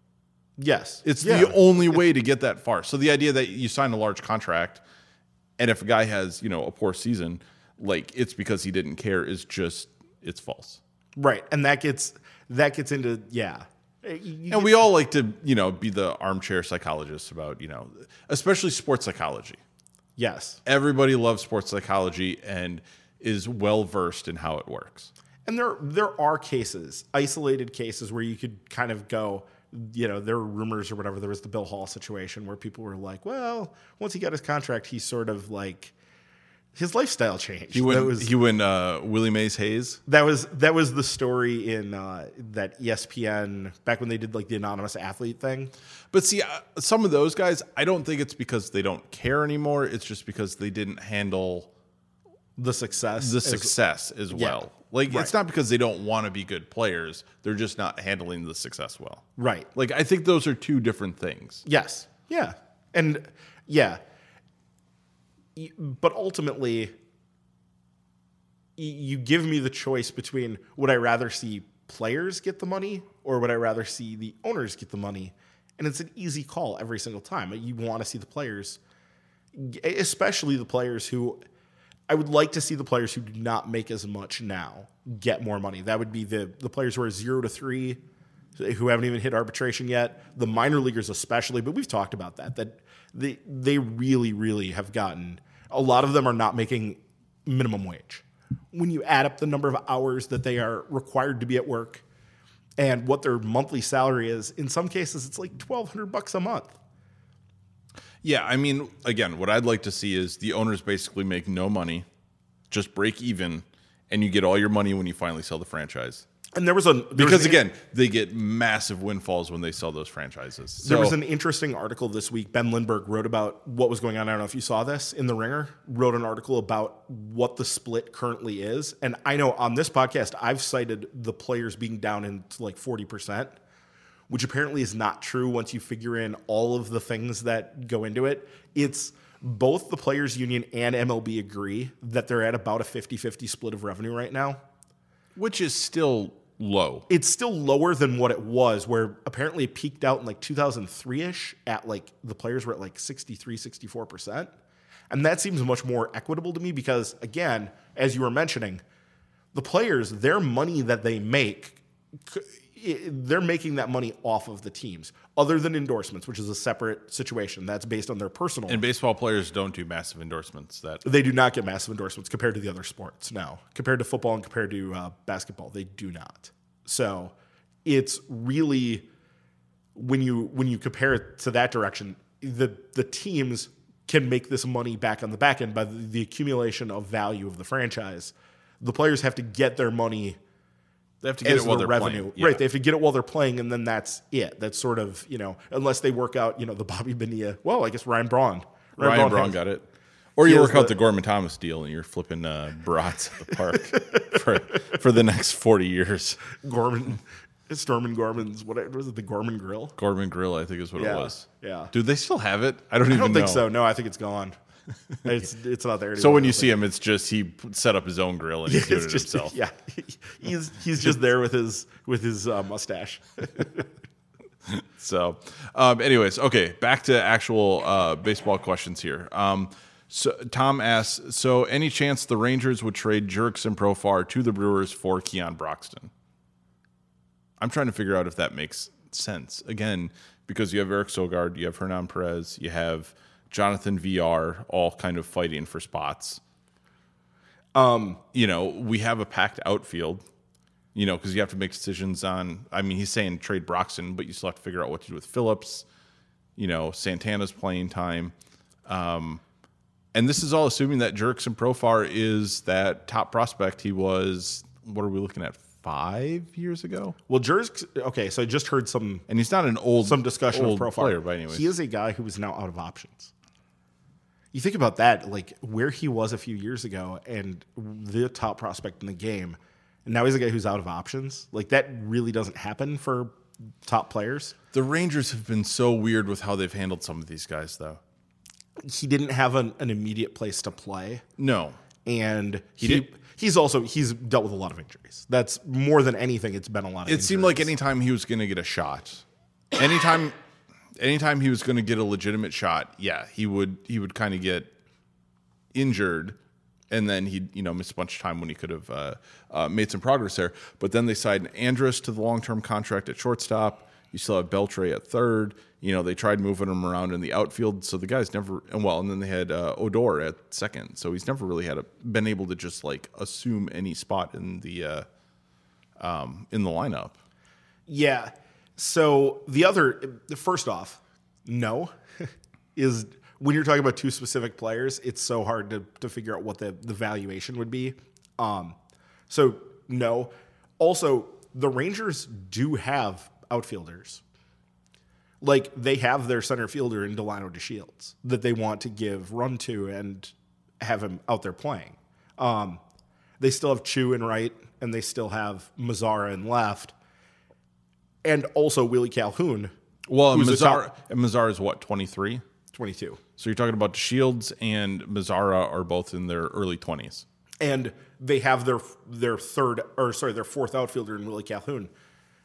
yes It's Yeah. the only way to get that far. So the idea that you sign a large contract and if a guy has, you know, a poor season, like it's because he didn't care is just it's false. Right, and that gets that gets into yeah, eh, You- you- And we all like to, you know, be the armchair psychologists about, you know, especially sports psychology. yes. Everybody loves sports psychology and is well versed in how it works. And there there are cases, isolated cases where you could kind of go, you know, there were rumors or whatever. There was the Bill Hall situation where people were like, well, once he got his contract, he sort of like his lifestyle changed. He went, was he went uh, Willie Mays Hayes. that was that was the story in uh, that ESPN back when they did like the anonymous athlete thing. But see, uh, some of those guys, I don't think it's because they don't care anymore. It's just because they didn't handle The success, the success as well. Like, it's not because they don't want to be good players. They're just not handling the success well. right? Like, I think those are two different things. Yes. Yeah. And yeah. But ultimately, you give me the choice between would I rather see players get the money or would I rather see the owners get the money? And it's an easy call every single time. You want to see the players, especially the players who I would like to see the players who do not make as much now get more money. That would be the the players who are zero to three, who haven't even hit arbitration yet. The minor leaguers, especially, but we've talked about that. That they they really really have gotten. A lot of them are not making minimum wage. When you add up the number of hours that they are required to be at work, and what their monthly salary is, in some cases it's like twelve hundred bucks a month. Yeah, I mean, again, what I'd like to see is the owners basically make no money, just break even, and you get all your money when you finally sell the franchise. And there was a there was Because an- again, they get massive windfalls when they sell those franchises. There was an interesting article this week. Ben Lindbergh wrote about what was going on. I don't know if you saw this in the Ringer. Wrote an article about what the split currently is. And I know on this podcast, I've cited the players being down into like 40%, which apparently is not true once you figure in all of the things that go into it. It's both the players union and MLB agree that they're at about a 50 50 split of revenue right now which is still low. it's still lower than what it was where apparently it peaked out in like 2003ish at like the players were at like 63 64% and that seems much more equitable to me because again as you were mentioning the players their money that they make they're making that money off of the teams other than endorsements which is a separate situation that's based on their personal And baseball players don't do massive endorsements. That they do not get massive endorsements compared to the other sports. No, compared to football and compared to uh, basketball, they do not. So it's really when you when you compare it to that direction, the the teams can make this money back on the back end by the, the accumulation of value of the franchise. The players have to get their money they have to get it while they're revenue. playing. Yeah. Right. They have to get it while they're playing, and then that's it. That's sort of, you know, unless they work out, you know, the Bobby Bonilla. Well, I guess Ryan Braun. Ryan Braun has- got it. Or you He work has out the- the Gorman Thomas deal and you're flipping uh, brats at the park for for the next forty years. Gorman, Stormin Gorman's what was it? The Gorman Grill. Gorman Grill, I think, is what Yeah, it was. yeah. Do they still have it? I don't I even don't think know. so. No, I think it's gone. It's it's not there anymore. So when you see him, it's just he set up his own grill and he's doing it just himself. yeah, he's he's just there with his with his uh, mustache. So, um, anyways, okay, back to actual uh, baseball questions here. Um, so Tom asks, so any chance the Rangers would trade Jurickson Profar to the Brewers for Keon Broxton? I'm trying to figure out if that makes sense. Again, because you have Eric Sogard, you have Hernan Perez, you have Jonathan Villar, all kind of fighting for spots. Um, you know, we have a packed outfield you know, because you have to make decisions on. I mean, he's saying trade Broxton, but you still have to figure out what to do with Phillips. You know, Santana's playing time, um, and this is all assuming that Jurickson Profar is that top prospect he was. What are we looking at? Five years ago, Well, Jerks. Okay, so I just heard some and he's not an old some discussion old of Profar player by any way. He is a guy who is now out of options. You think about that, like where he was a few years ago, and the top prospect in the game, and now he's a guy who's out of options. Like that really doesn't happen for top players. The Rangers have been so weird with how they've handled some of these guys, though. He didn't have an, an immediate place to play, No, and he, did- he's also he's dealt with a lot of injuries. That's more than anything. It's been a lot. of it seemed like anytime he was going to get a shot, anytime, anytime he was going to get a legitimate shot, yeah, he would he would kind of get injured, and then he'd you know miss a bunch of time when he could have uh, uh, made some progress there. But then they signed Andrus to the long term contract at shortstop. You still have Beltre at third. You know, they tried moving him around in the outfield, so the guy's never and well, and then they had uh, Odor at second, so he's never really had a, been able to just like assume any spot in the uh, um, in the lineup. Yeah. So the other, first off, no, is when you're talking about two specific players, it's so hard to, to figure out what the, the valuation would be. Um, so no. Also, the Rangers do have outfielders. Like they have their center fielder in Delano DeShields that they want to give run to and have him out there playing. Um, they still have Choo in right, and they still have Mazara in left, and also Willie Calhoun, Well, and Mazara, top- and Mazara is what twenty three. 22. So you're talking about Shields and Mazara are both in their early twenties. and they have their their third or sorry their fourth outfielder in Willie Calhoun.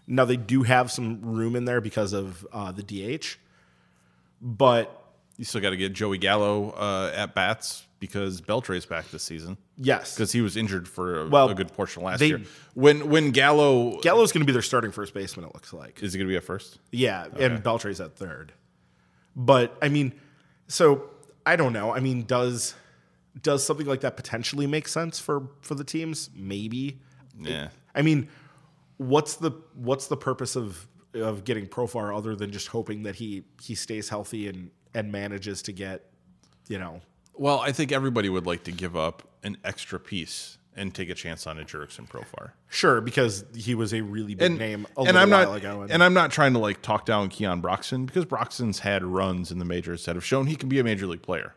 Now they do have some room in there because of uh, the DH, but You still got to get Joey Gallo uh, at bats because Beltre's back this season yes, because he was injured for a, Well, a good portion last they- year. When when Gallo Gallo's going to be their starting first baseman. It looks like is he going to be at first? yeah, and Beltre's at third. But I mean, so I don't know. I mean, does does something like that potentially make sense for for the teams? Maybe. Yeah. I mean, what's the what's the purpose of of getting Profar other than just hoping that he he stays healthy and and manages to get, you know, Well, I think everybody would like to give up an extra piece and take a chance on a Jurickson Profar. sure because he was a really big name a and I'm while not, ago. and, I'm not trying to like talk down Keon Broxton because Broxton's had runs in the majors that have shown he can be a major league player.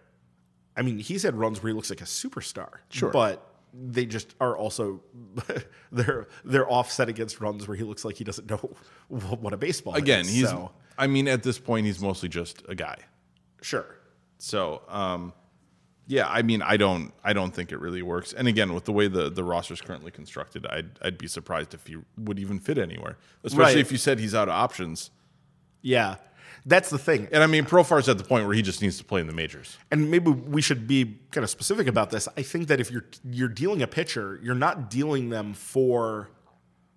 I mean, he's had runs where he looks like a superstar. Sure. but they just are also they're they're offset against runs where he looks like he doesn't know what a baseball is. Again, is. he's. so, I mean, at this point, he's mostly just a guy. sure. So, um, yeah, I mean, I don't, I don't think it really works. And again, with the way the the roster is currently constructed, I'd, I'd be surprised if he would even fit anywhere, especially Right. if you said he's out of options. Yeah, that's the thing. And I mean, Profar's at the point where he just needs to play in the majors. and maybe we should be kind of specific about this. I think that if you're you're dealing a pitcher, you're not dealing them for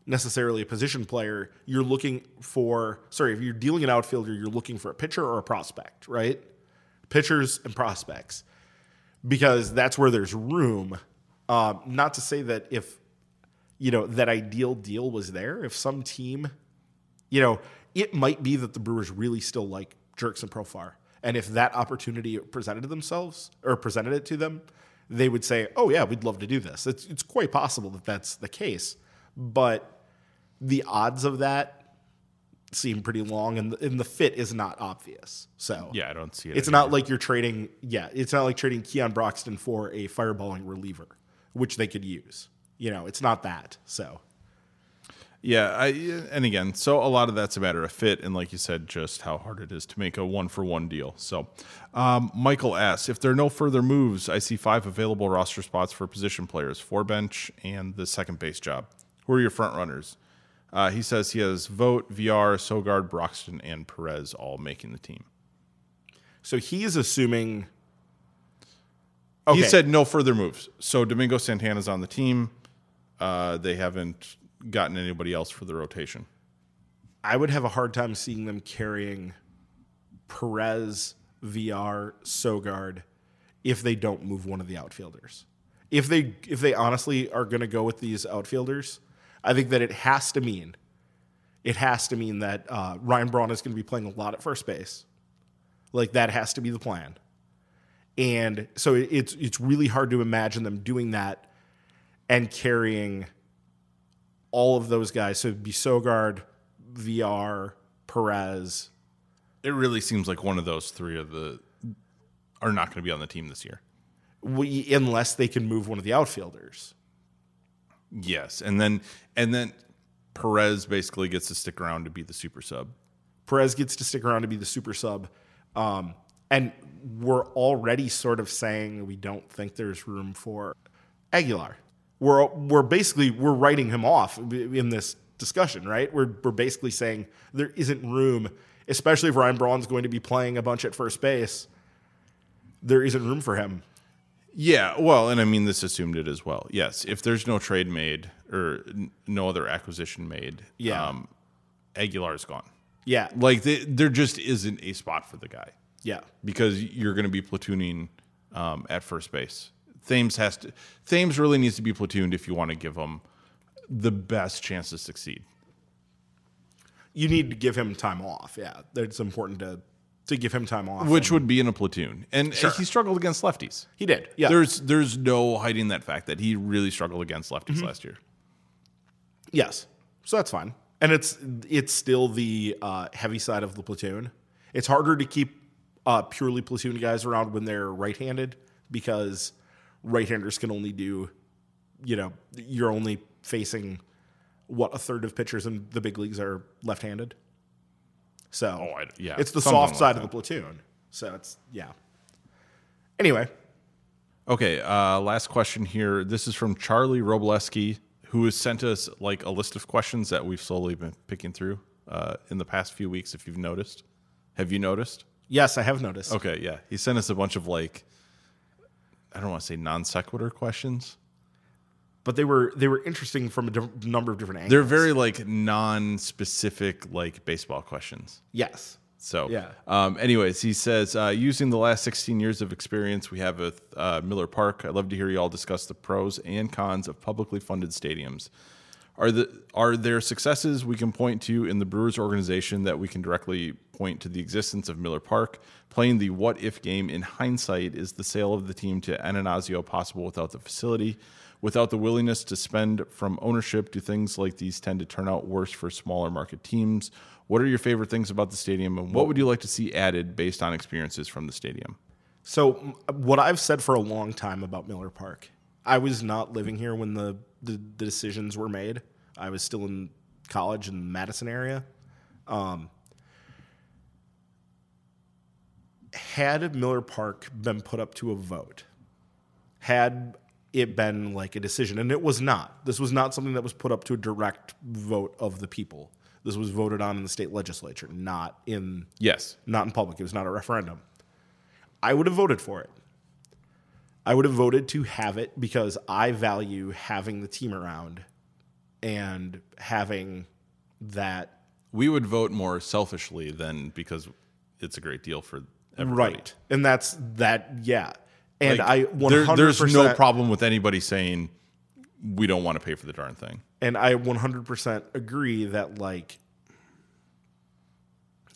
necessarily a position player. You're looking for sorry, if you're dealing an outfielder, you're looking for a pitcher or a prospect, right? Pitchers and prospects, because that's where there's room. Um, not to say that if you know that ideal deal was there, if some team you know, it might be that the Brewers really still like Jurickson Profar. And if that opportunity presented themselves or presented it to them, they would say, "Oh yeah, we'd love to do this." It's it's quite possible that that's the case, but the odds of that seem pretty long, and the, and the fit is not obvious. So Yeah, I don't see it. it's not like you're trading. Yeah, it's not like trading Keon Broxton for a fireballing reliever, which they could use. You know, it's not that. So Yeah, I, and again, so a lot of that's a matter of fit, and like you said, just how hard it is to make a one for one deal. So, um, Michael asks if there are no further moves. I see five available roster spots for position players, four bench, and the second base job. Who are your front runners? Uh, he says he has Vote, Villar, Sogard, Broxton, and Perez all making the team. so he's assuming. He said no further moves. So Domingo Santana's on the team. Uh, they haven't gotten anybody else for the rotation. I would have a hard time seeing them carrying Perez, Villar, Sogard if they don't move one of the outfielders. If they if they honestly are going to go with these outfielders, I think that it has to mean it has to mean that uh, Ryan Braun is going to be playing a lot at first base. Like that has to be the plan. And so it- it's it's really hard to imagine them doing that and carrying all of those guys. So it'd be Sogard, Villar, Perez. It really seems like one of those three of the are not going to be on the team this year. We, unless they can move one of the outfielders. Yes, and then and then Perez basically gets to stick around to be the super sub. Perez gets to stick around to be the super sub. Um, and we're already sort of saying we don't think there's room for Aguilar. We're, we're basically we're writing him off in this discussion, right? We're, we're basically saying there isn't room, especially if Ryan Braun's going to be playing a bunch at first base. There isn't room for him. Yeah, well, and I mean this assumed it as well. Yes, if there's no trade made or n- no other acquisition made, Yeah. um, Aguilar's gone. Yeah. Like they, there just isn't a spot for the guy Yeah. because you're going to be platooning um, at first base. Thames has to. Thames really needs to be platooned if you want to give him the best chance to succeed. You need to give him time off. Yeah. It's important to to give him time off. which would be in a platoon. And he struggled against lefties. he did. Yeah. There's there's no hiding that fact that he really struggled against lefties Mm-hmm. last year. Yes. So that's fine. And it's it's still the uh, heavy side of the platoon. It's harder to keep uh, purely platoon guys around when they're right-handed because right-handers can only do, you know, you're only facing what a third of pitchers in the big leagues are left-handed. So Oh, I- yeah, it's the soft side that. of the platoon. So it's yeah. Anyway, Okay, uh, last question here. This is from Charlie Robleski, who has sent us like a list of questions that we've slowly been picking through uh, in the past few weeks. If you've noticed, have you noticed? yes, I have noticed. Okay, yeah, he sent us a bunch of like I don't want to say non sequitur questions. But they were they were interesting from a diff- number of different angles. They're very like non specific like baseball questions. yes. So, Yeah. Um, anyways, he says, uh, using the last 16 years of experience we have with uh, Miller Park, I'd love to hear you all discuss the pros and cons of publicly funded stadiums. Are the are there successes we can point to in the Brewers organization that we can directly point to the existence of Miller Park? Playing the what if game in hindsight is the sale of the team to Attanasio possible without the facility, without the willingness to spend from ownership? Do things like these tend to turn out worse for smaller market teams? What are your favorite things about the stadium, and what would you like to see added based on experiences from the stadium? So what I've said for a long time about Miller Park, I was not living here when the the, the decisions were made. I was still in college in the Madison area. Um, had Miller Park been put up to a vote, had it been like a decision, and it was not. This was not something that was put up to a direct vote of the people. This was voted on in the state legislature, not in Yes. not in public. It was not a referendum. I would have voted for it. I would have voted to have it because I value having the team around and having that We would vote more selfishly than because it's a great deal for everybody. right. And that's that, yeah. And Like, I 100%, there- there's no problem with anybody saying we don't want to pay for the darn thing. and I 100% agree that like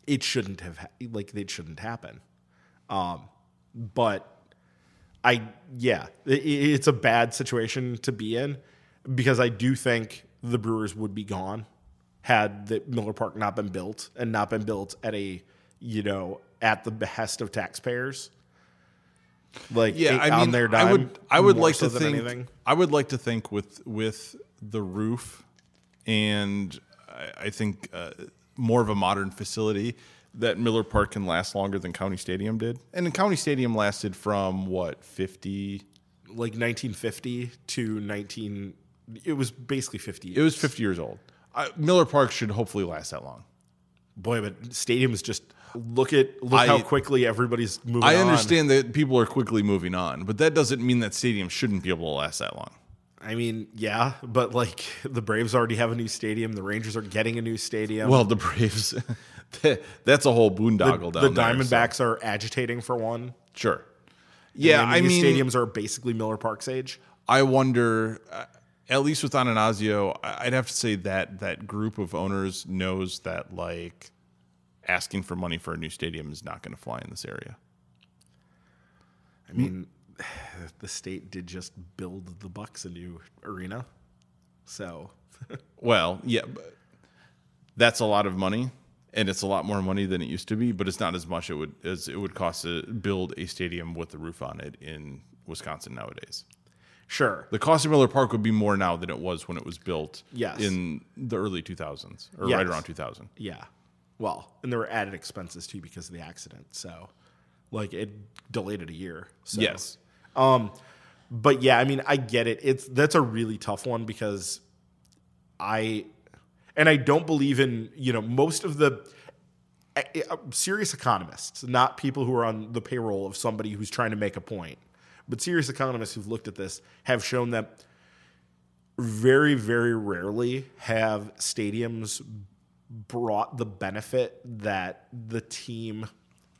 it shouldn't have ha- like it shouldn't happen. Um, but I yeah, i- i it's a bad situation to be in because I do think the Brewers would be gone had the Miller Park not been built and not been built at a you know at the behest of taxpayers. Like Yeah, I mean, their I would, I would like so to think, anything. I would like to think with with the roof, and I, I think uh, more of a modern facility that Miller Park can last longer than County Stadium did, and County Stadium lasted from what fifty. like 1950 to 19 it was basically 50 It was fifty years old. I, Miller Park should hopefully last that long. boy but stadiums just look at look I- how quickly everybody's moving I on. understand that people are quickly moving on, but that doesn't mean that stadium shouldn't be able to last that long. i mean yeah but like the braves already have a new stadium the rangers are getting a new stadium Well, the Braves, that's a whole boondoggle the down there. so- diamondbacks are agitating for one Sure. Yeah, I mean, stadiums are basically miller park's age I wonder. Uh, at least with Attanasio, I- I'd have to say that that group of owners knows that like asking for money for a new stadium is not going to fly in this area. i mean the state did just build the bucks a new arena so Well, yeah, but that's a lot of money, and it's a lot more money than it used to be. But it's not as much it would as it would cost to build a stadium with a roof on it in Wisconsin nowadays. sure The cost of Miller Park would be more now than it was when it was built. Yes. in the early 2000s or Yes. right around 2000. Yeah. Well, and there were added expenses too because of the accident. So, like, it delayed it a year. So. Yes. Um, but yeah, I mean, I get it. It's that's a really tough one because I, and I don't believe in you know most of the uh, uh, serious economists, not people who are on the payroll of somebody who's trying to make a point, but serious economists who've looked at this have shown that very, very rarely have stadiums brought the benefit that the team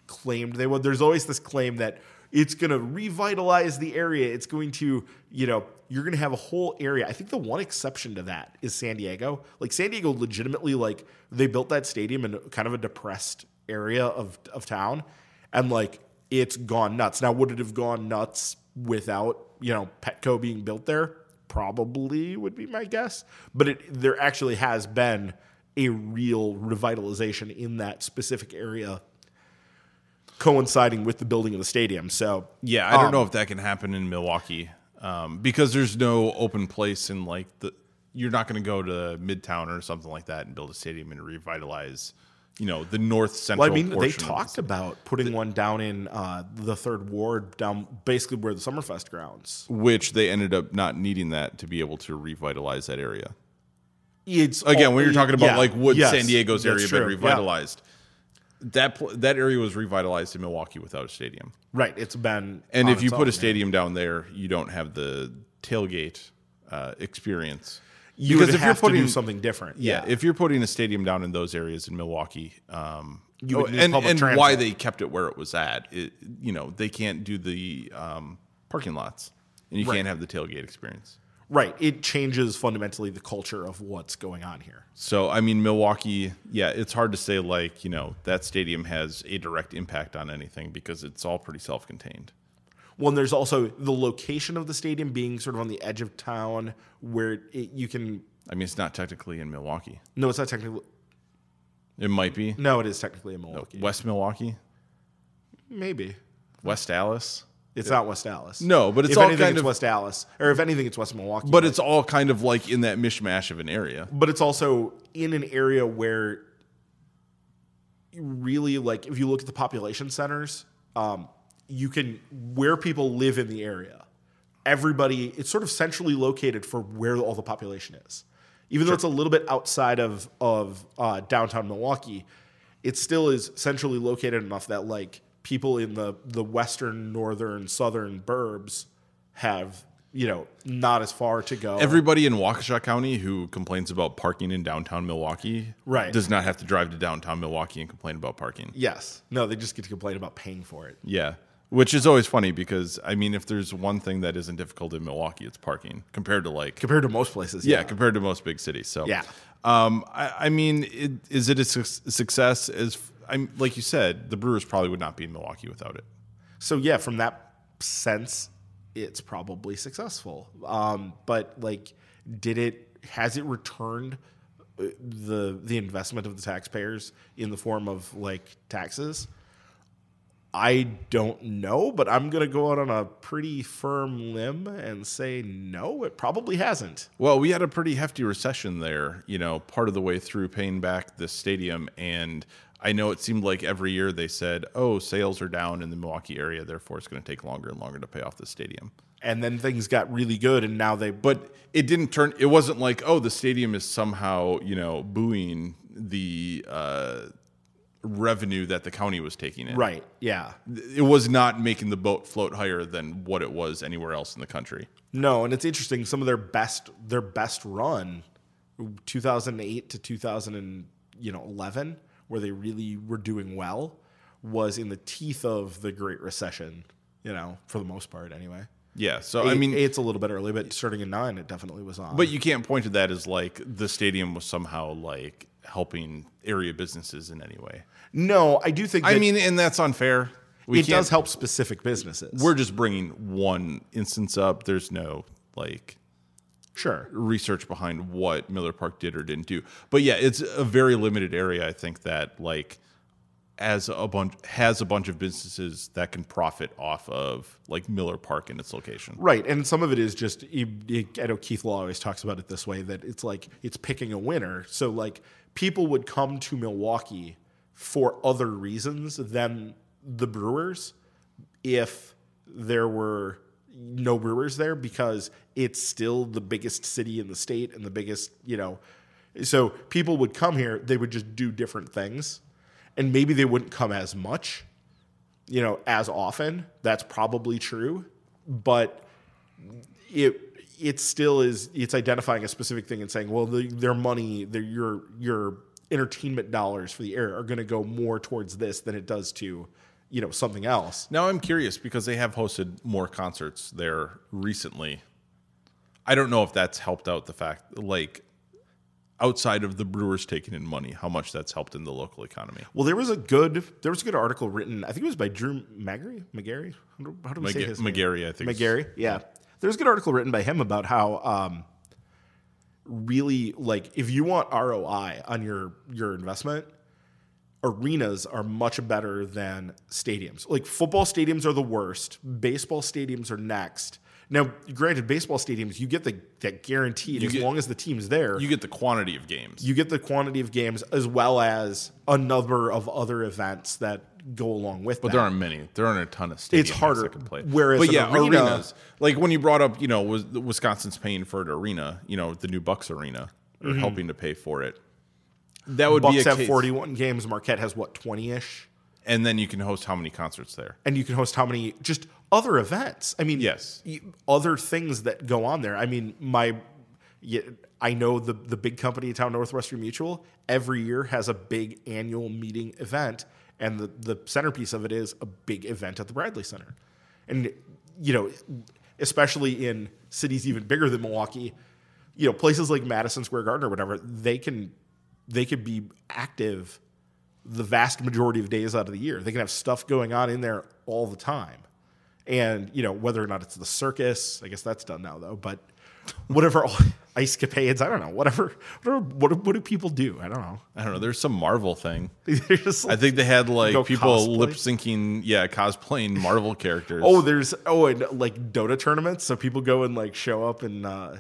claimed they would. There's always this claim that it's going to revitalize the area. It's going to, you know, you're going to have a whole area. I think the one exception to that is San Diego. Like San Diego legitimately like they built that stadium in kind of a depressed area of of town and like it's gone nuts. Now would it have gone nuts without, you know, Petco being built there? Probably would be my guess. But it there actually has been a real revitalization in that specific area coinciding with the building of the stadium. So Yeah, I don't um, know if that can happen in Milwaukee um, because there's no open place in like the. You're not going to go to Midtown or something like that and build a stadium and revitalize, you know, the north central. Well, I mean, they talked the- about putting one down in uh, the third ward, down basically where the Summerfest grounds. which they ended up not needing that to be able to revitalize that area. It's Again, when you're talking about yeah, like would yes, San Diego's area been yeah. revitalized? That pl- that area was revitalized in Milwaukee without a stadium. Right, it's been. And if you put a own, stadium down there, you don't have the tailgate uh, experience. you would have to do something different. yeah, if you're putting a stadium down in those areas in Milwaukee, um, You would oh, and and transit. why they kept it where it was at, it, you know, they can't do the um, parking lots, and you Right. can't have the tailgate experience. Right, it changes fundamentally the culture of what's going on here. So I mean, Milwaukee, yeah, it's hard to say like you know that stadium has a direct impact on anything because it's all pretty self-contained. Well, and there's also the location of the stadium being sort of on the edge of town where it, you can. I mean, it's not technically in Milwaukee. No, it's not technically. It might be No, it is technically in Milwaukee. West Milwaukee, Maybe West Dallas. It's not West Dallas. No, but it's if all anything, kind it's of- West Dallas, or if anything, it's West Milwaukee. But it's all kind of like in that mishmash of an area. but it's also in an area where really like if you look at the population centers um, you can where people live in the area everybody it's sort of centrally located for where all the population is even though it's a little bit outside of of uh, downtown milwaukee it still is centrally located enough that like people in the the western northern southern burbs have you know not as far to go Everybody in Waukesha County who complains about parking in downtown Milwaukee Right. does not have to drive to downtown Milwaukee and complain about parking. yes no they just get to complain about paying for it Yeah. Which is always funny because I mean if there's one thing that isn't difficult in Milwaukee, it's parking compared to like compared to most places. yeah, compared to most big cities. So Yeah. um, I, I mean, it, is it a suc- success? As I'm like you said, the Brewers probably would not be in Milwaukee without it. So yeah, from that sense, it's probably successful. Um, but like, did it? Has it returned uh, the the investment of the taxpayers in the form of like taxes? I don't know, but I'm gonna go out on a pretty firm limb and say no. It probably hasn't. Well, we had a pretty hefty recession there, you know, part of the way through paying back the stadium. And I know it seemed like every year they said, oh, sales are down in the Milwaukee area, therefore it's going to take longer and longer to pay off the stadium. And then things got really good, and now they. But it didn't turn, it wasn't like, oh, the stadium is somehow, you know, booing the uh, revenue that the county was taking in. Right. Yeah. It was not making the boat float higher than what it was anywhere else in the country. No, and it's interesting. Some of their best, their best run, 2008 to 2011, where they really were doing well, was in the teeth of the Great Recession. You know, for the most part, anyway. Yeah. So, I mean, it's a little bit early, but starting in nine, it definitely was on. But you can't point to that as like the stadium was somehow like helping area businesses in any way. no, I do think. I mean, and that's unfair. We it does help specific businesses. We're just bringing one instance up. There's no like sure. research behind what Miller Park did or didn't do. But yeah, it's a very limited area. I think that like as a bunch has a bunch of businesses that can profit off of like Miller Park and its location. Right, and some of it is just you, you, I know Keith Law always talks about it this way that it's like it's picking a winner. So like people would come to Milwaukee for other reasons than the Brewers if there were no Brewers there because it's still the biggest city in the state and the biggest, you know. So people would come here, they would just do different things. And maybe they wouldn't come as much, you know, as often. That's probably true. But it it still is it's identifying a specific thing and saying, well, the, their money, their your your entertainment dollars for the area are going to go more towards this than it does to, you know, something else. Now I'm curious because they have hosted more concerts there recently. I don't know if that's helped out the fact, like, outside of the Brewers taking in money, how much that's helped in the local economy. Well, there was a good there was a good article written. I think it was by Drew Magary. McGarry. How do, we say Mag- his name? McGarry, I think. McGarry. Yeah, there was a good article written by him about how um, really like if you want ROI on your your investment, arenas are much better than stadiums. Like football stadiums are the worst. Baseball stadiums are next. Now, granted, baseball stadiums you get the that guaranteed as get- long as the team's there. You get the quantity of games. you get the quantity of games as well as a number of other events that go along with it. But that. there aren't many. There aren't a ton of stadiums It's harder, that can play. whereas but yeah, arena- arenas. Like when you brought up, you know, was Wisconsin's paying for an arena, you know, the new Bucks arena, or mm-hmm. helping to pay for it. That would be. Bucks a have case. 41 games. Marquette has what 20 ish, and then you can host how many concerts there? and you can host how many just other events. I mean, Yes. y- other things that go on there. I mean, my yeah, I know the the big company in town, Northwestern Mutual, every year has a big annual meeting event, and the the centerpiece of it is a big event at the Bradley Center, and you know, especially in cities even bigger than Milwaukee, you know, places like Madison Square Garden or whatever, they can they could be active the vast majority of days out of the year. They can have stuff going on in there all the time. And, you know, whether or not it's the circus, I guess that's done now though, but whatever ice capades, I don't know, whatever, whatever what, do- what do people do? I don't know. I don't know. There's some Marvel thing. They're I think they had like people lip syncing, yeah, cosplaying Marvel characters. Oh, there's oh, and like Dota tournaments, so people go and like show up and uh,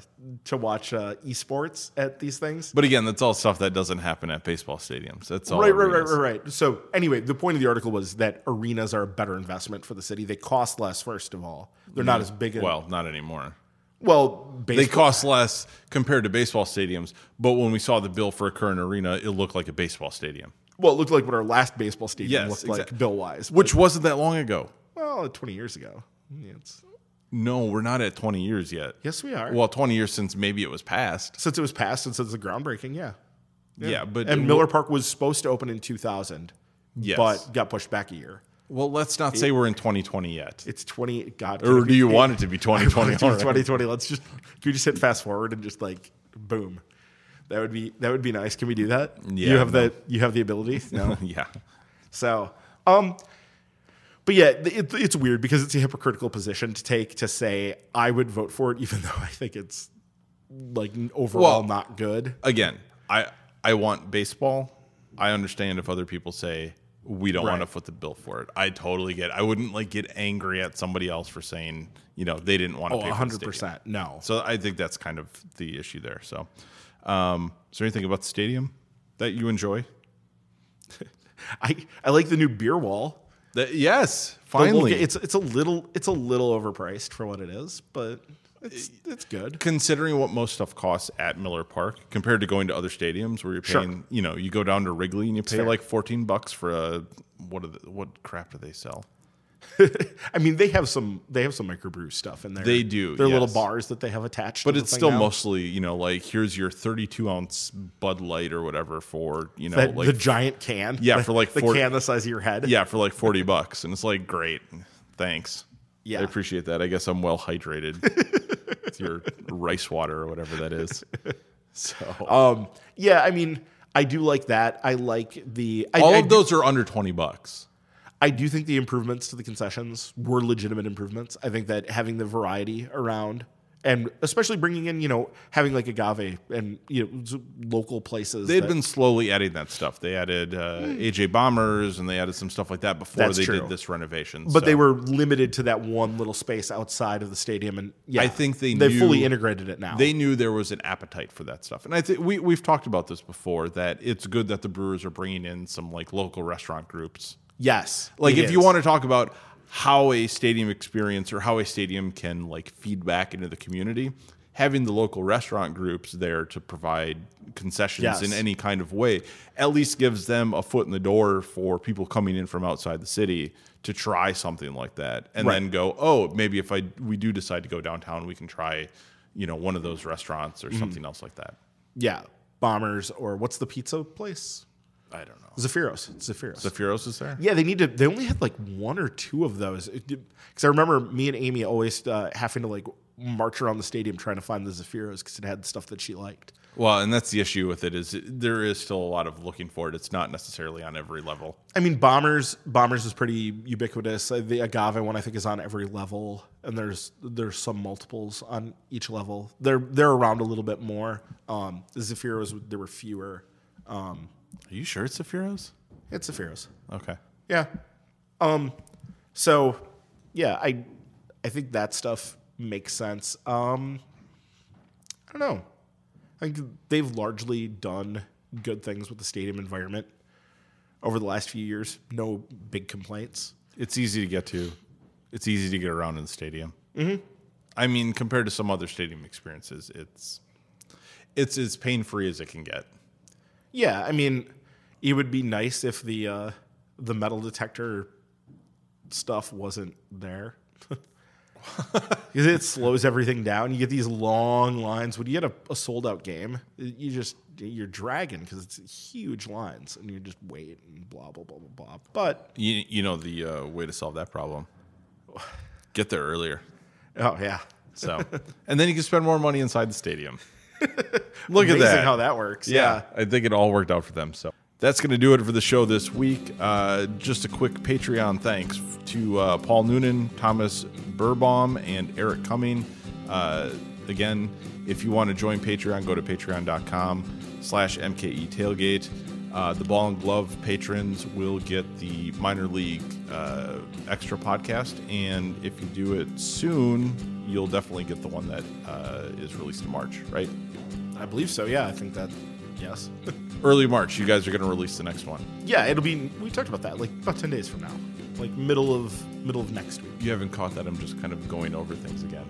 to watch uh, esports at these things. but again, that's all stuff that doesn't happen at baseball stadiums. That's all. Right, right, right, right, right. So anyway, the point of the article was that arenas are a better investment for the city. They cost less, first of all. They're not as big. A, Well, not anymore. Well, They cost less compared to baseball stadiums, but when we saw the bill for a current arena, it looked like a baseball stadium, well, it looked like what our last baseball stadium Yes, looked like bill wise. which wasn't that long ago. well, twenty years ago. Yeah, No, we're not at 20 years yet. yes, we are. Well, 20 years since maybe it was passed. since it was passed and since the groundbreaking, yeah. Yeah, but And Miller Park was supposed to open in two thousand, Yes. but got pushed back a year. Well, let's not say we're in 2020 yet. It's twenty. God, Or do you be- want it to be 2020? Let's do already? 2020. Let's just can we just hit fast forward and just like boom. That would be that would be nice. Can we do that? Yeah, you have no. the you have the ability. No. yeah. so, um, but yeah, it, it's weird because it's a hypocritical position to take to say I would vote for it, even though I think it's like overall Well, not good. Again, I I want baseball. I understand if other people say we don't want to foot the bill for it. I totally get. I wouldn't like get angry at somebody else for saying you know they didn't want to Oh, pay one hundred percent. No. So I think that's kind of the issue there. So, um, is there anything about the stadium that you enjoy? I I like the new beer wall. That, yes, The little- finally. it's it's a little it's a little overpriced for what it is, but it's it's good. considering what most stuff costs at Miller Park compared to going to other stadiums where you're Sure. paying, you know, you go down to Wrigley and you pay like 14 bucks for a what are the, what crap do they sell? I mean, they have some they have some microbrew stuff in there. They do, They're little bars that they have attached. But it's still now. mostly, you know, like here's your 32 ounce Bud Light or whatever for, you know, That- like the giant can. Yeah, the, for like the can the size of your head. yeah, for like 40 bucks and it's like great. Thanks. Yeah. I appreciate that. I guess I'm well hydrated. With your rice water or whatever that is. So Um. Yeah. I mean, I do like that. I like the. I, all I of do- those are under 20 bucks. I do think the improvements to the concessions were legitimate improvements. I think that having the variety around and especially bringing in, you know, having like agave and you know local places. They had that- been slowly adding that stuff. They added uh, AJ Bombers and they added some stuff like that before they true. did this renovation. but So they were limited to that one little space outside of the stadium, and yeah, I think they they knew- fully integrated it now. they knew there was an appetite for that stuff. And I think we we've talked about this before that it's good that the Brewers are bringing in some like local restaurant groups. yes, Like if you want to talk about how a stadium experience or how a stadium can like feed back into the community, having the local restaurant groups there to provide concessions Yes. in any kind of way at least gives them a foot in the door for people coming in from outside the city to try something like that and Right. then go, "Oh, maybe if I we do decide to go downtown, we can try, you know, one of those restaurants Mm-hmm. or something else like that." Yeah. Bombers or what's the pizza place? I don't know. Zaffiro's. Zaffiro's. Zaffiro's is there? Yeah, they need to. They only had like one or two of those. Because I remember me and Amy always uh, having to like march around the stadium trying to find the Zaffiro's because it had stuff that she liked. Well, and that's the issue with it is it, there is still a lot of looking for it. It's not necessarily on every level. I mean, bombers. Bombers is pretty ubiquitous. The agave one I think is on every level, and there's there's some multiples on each level. They're they're around a little bit more. Um, the Zaffiro's there were fewer. Um, Are you sure it's Zaffiro's? it's Zaffiro's. Okay. Yeah. Um. So, yeah, I I think that stuff makes sense. Um. I don't know. I think they've largely done good things with the stadium environment over the last few years. No big complaints. It's easy to get to. It's easy to get around in the stadium. Mm-hmm. I mean, compared to some other stadium experiences, it's it's as pain free as it can get. Yeah, I mean, it would be nice if the uh, the metal detector stuff wasn't there. Because it slows everything down. You get these long lines. When you get a, a sold out game, you just you're dragging because it's huge lines, and you just wait and blah blah blah blah blah. But You you know the uh, way to solve that problem. Get there earlier. oh yeah, So, and then you can spend more money inside the stadium. Look at that. how that works. yeah, I think it all worked out for them. So that's going to do it for the show this week. Uh, just a quick Patreon thanks to uh, Paul Noonan, Thomas Burbaum, and Eric Cumming. Uh, again, if you want to join Patreon, go to patreon.com slash MKE tailgate. Uh, the ball and glove patrons will get the minor league uh, extra podcast, and if you do it soon, you'll definitely get the one that uh, is released in March, right? I believe so. Yeah, I think that. Yes. Early March, you guys are going to release the next one. yeah, it'll be. We talked about that like about ten days from now, like middle of middle of next week. You haven't caught that. I'm just kind of going over things again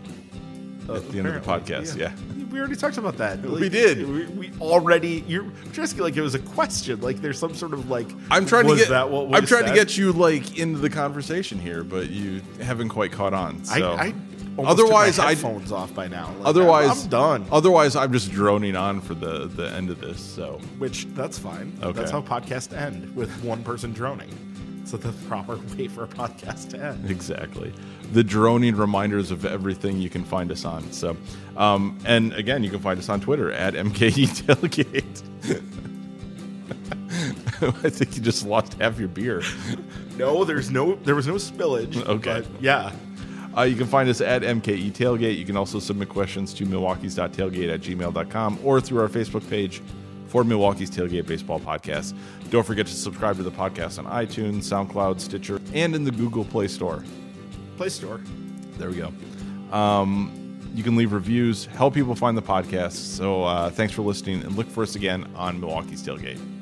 At the end of the podcast. Yeah. We already talked about that. We did. We, we already. You're just like it was a question. Like there's some sort of like. I'm trying to get. That what I'm trying to get you like into the conversation here, but you haven't quite caught on. I, So. I otherwise, I. headphones off by now. Like, Otherwise, I'm done. Otherwise, I'm just droning on for the the end of this. So Which that's fine. Okay. That's how podcasts end with one person droning. So the proper way for a podcast to end. exactly, the droning reminders of everything you can find us on. So, um, and again, you can find us on Twitter at MKE Tailgate. I think you just lost half your beer. No, there's no. There was no spillage. Okay. but yeah. Uh, you can find us at MKE Tailgate. You can also submit questions to Milwaukee's.tailgate at gmail.com or through our Facebook page for Milwaukee's Tailgate Baseball Podcast. Don't forget to subscribe to the podcast on iTunes, SoundCloud, Stitcher, and in the Google Play Store. Play Store. There we go. Um, you can leave reviews, help people find the podcast. So uh, thanks for listening, and look for us again on Milwaukee's Tailgate.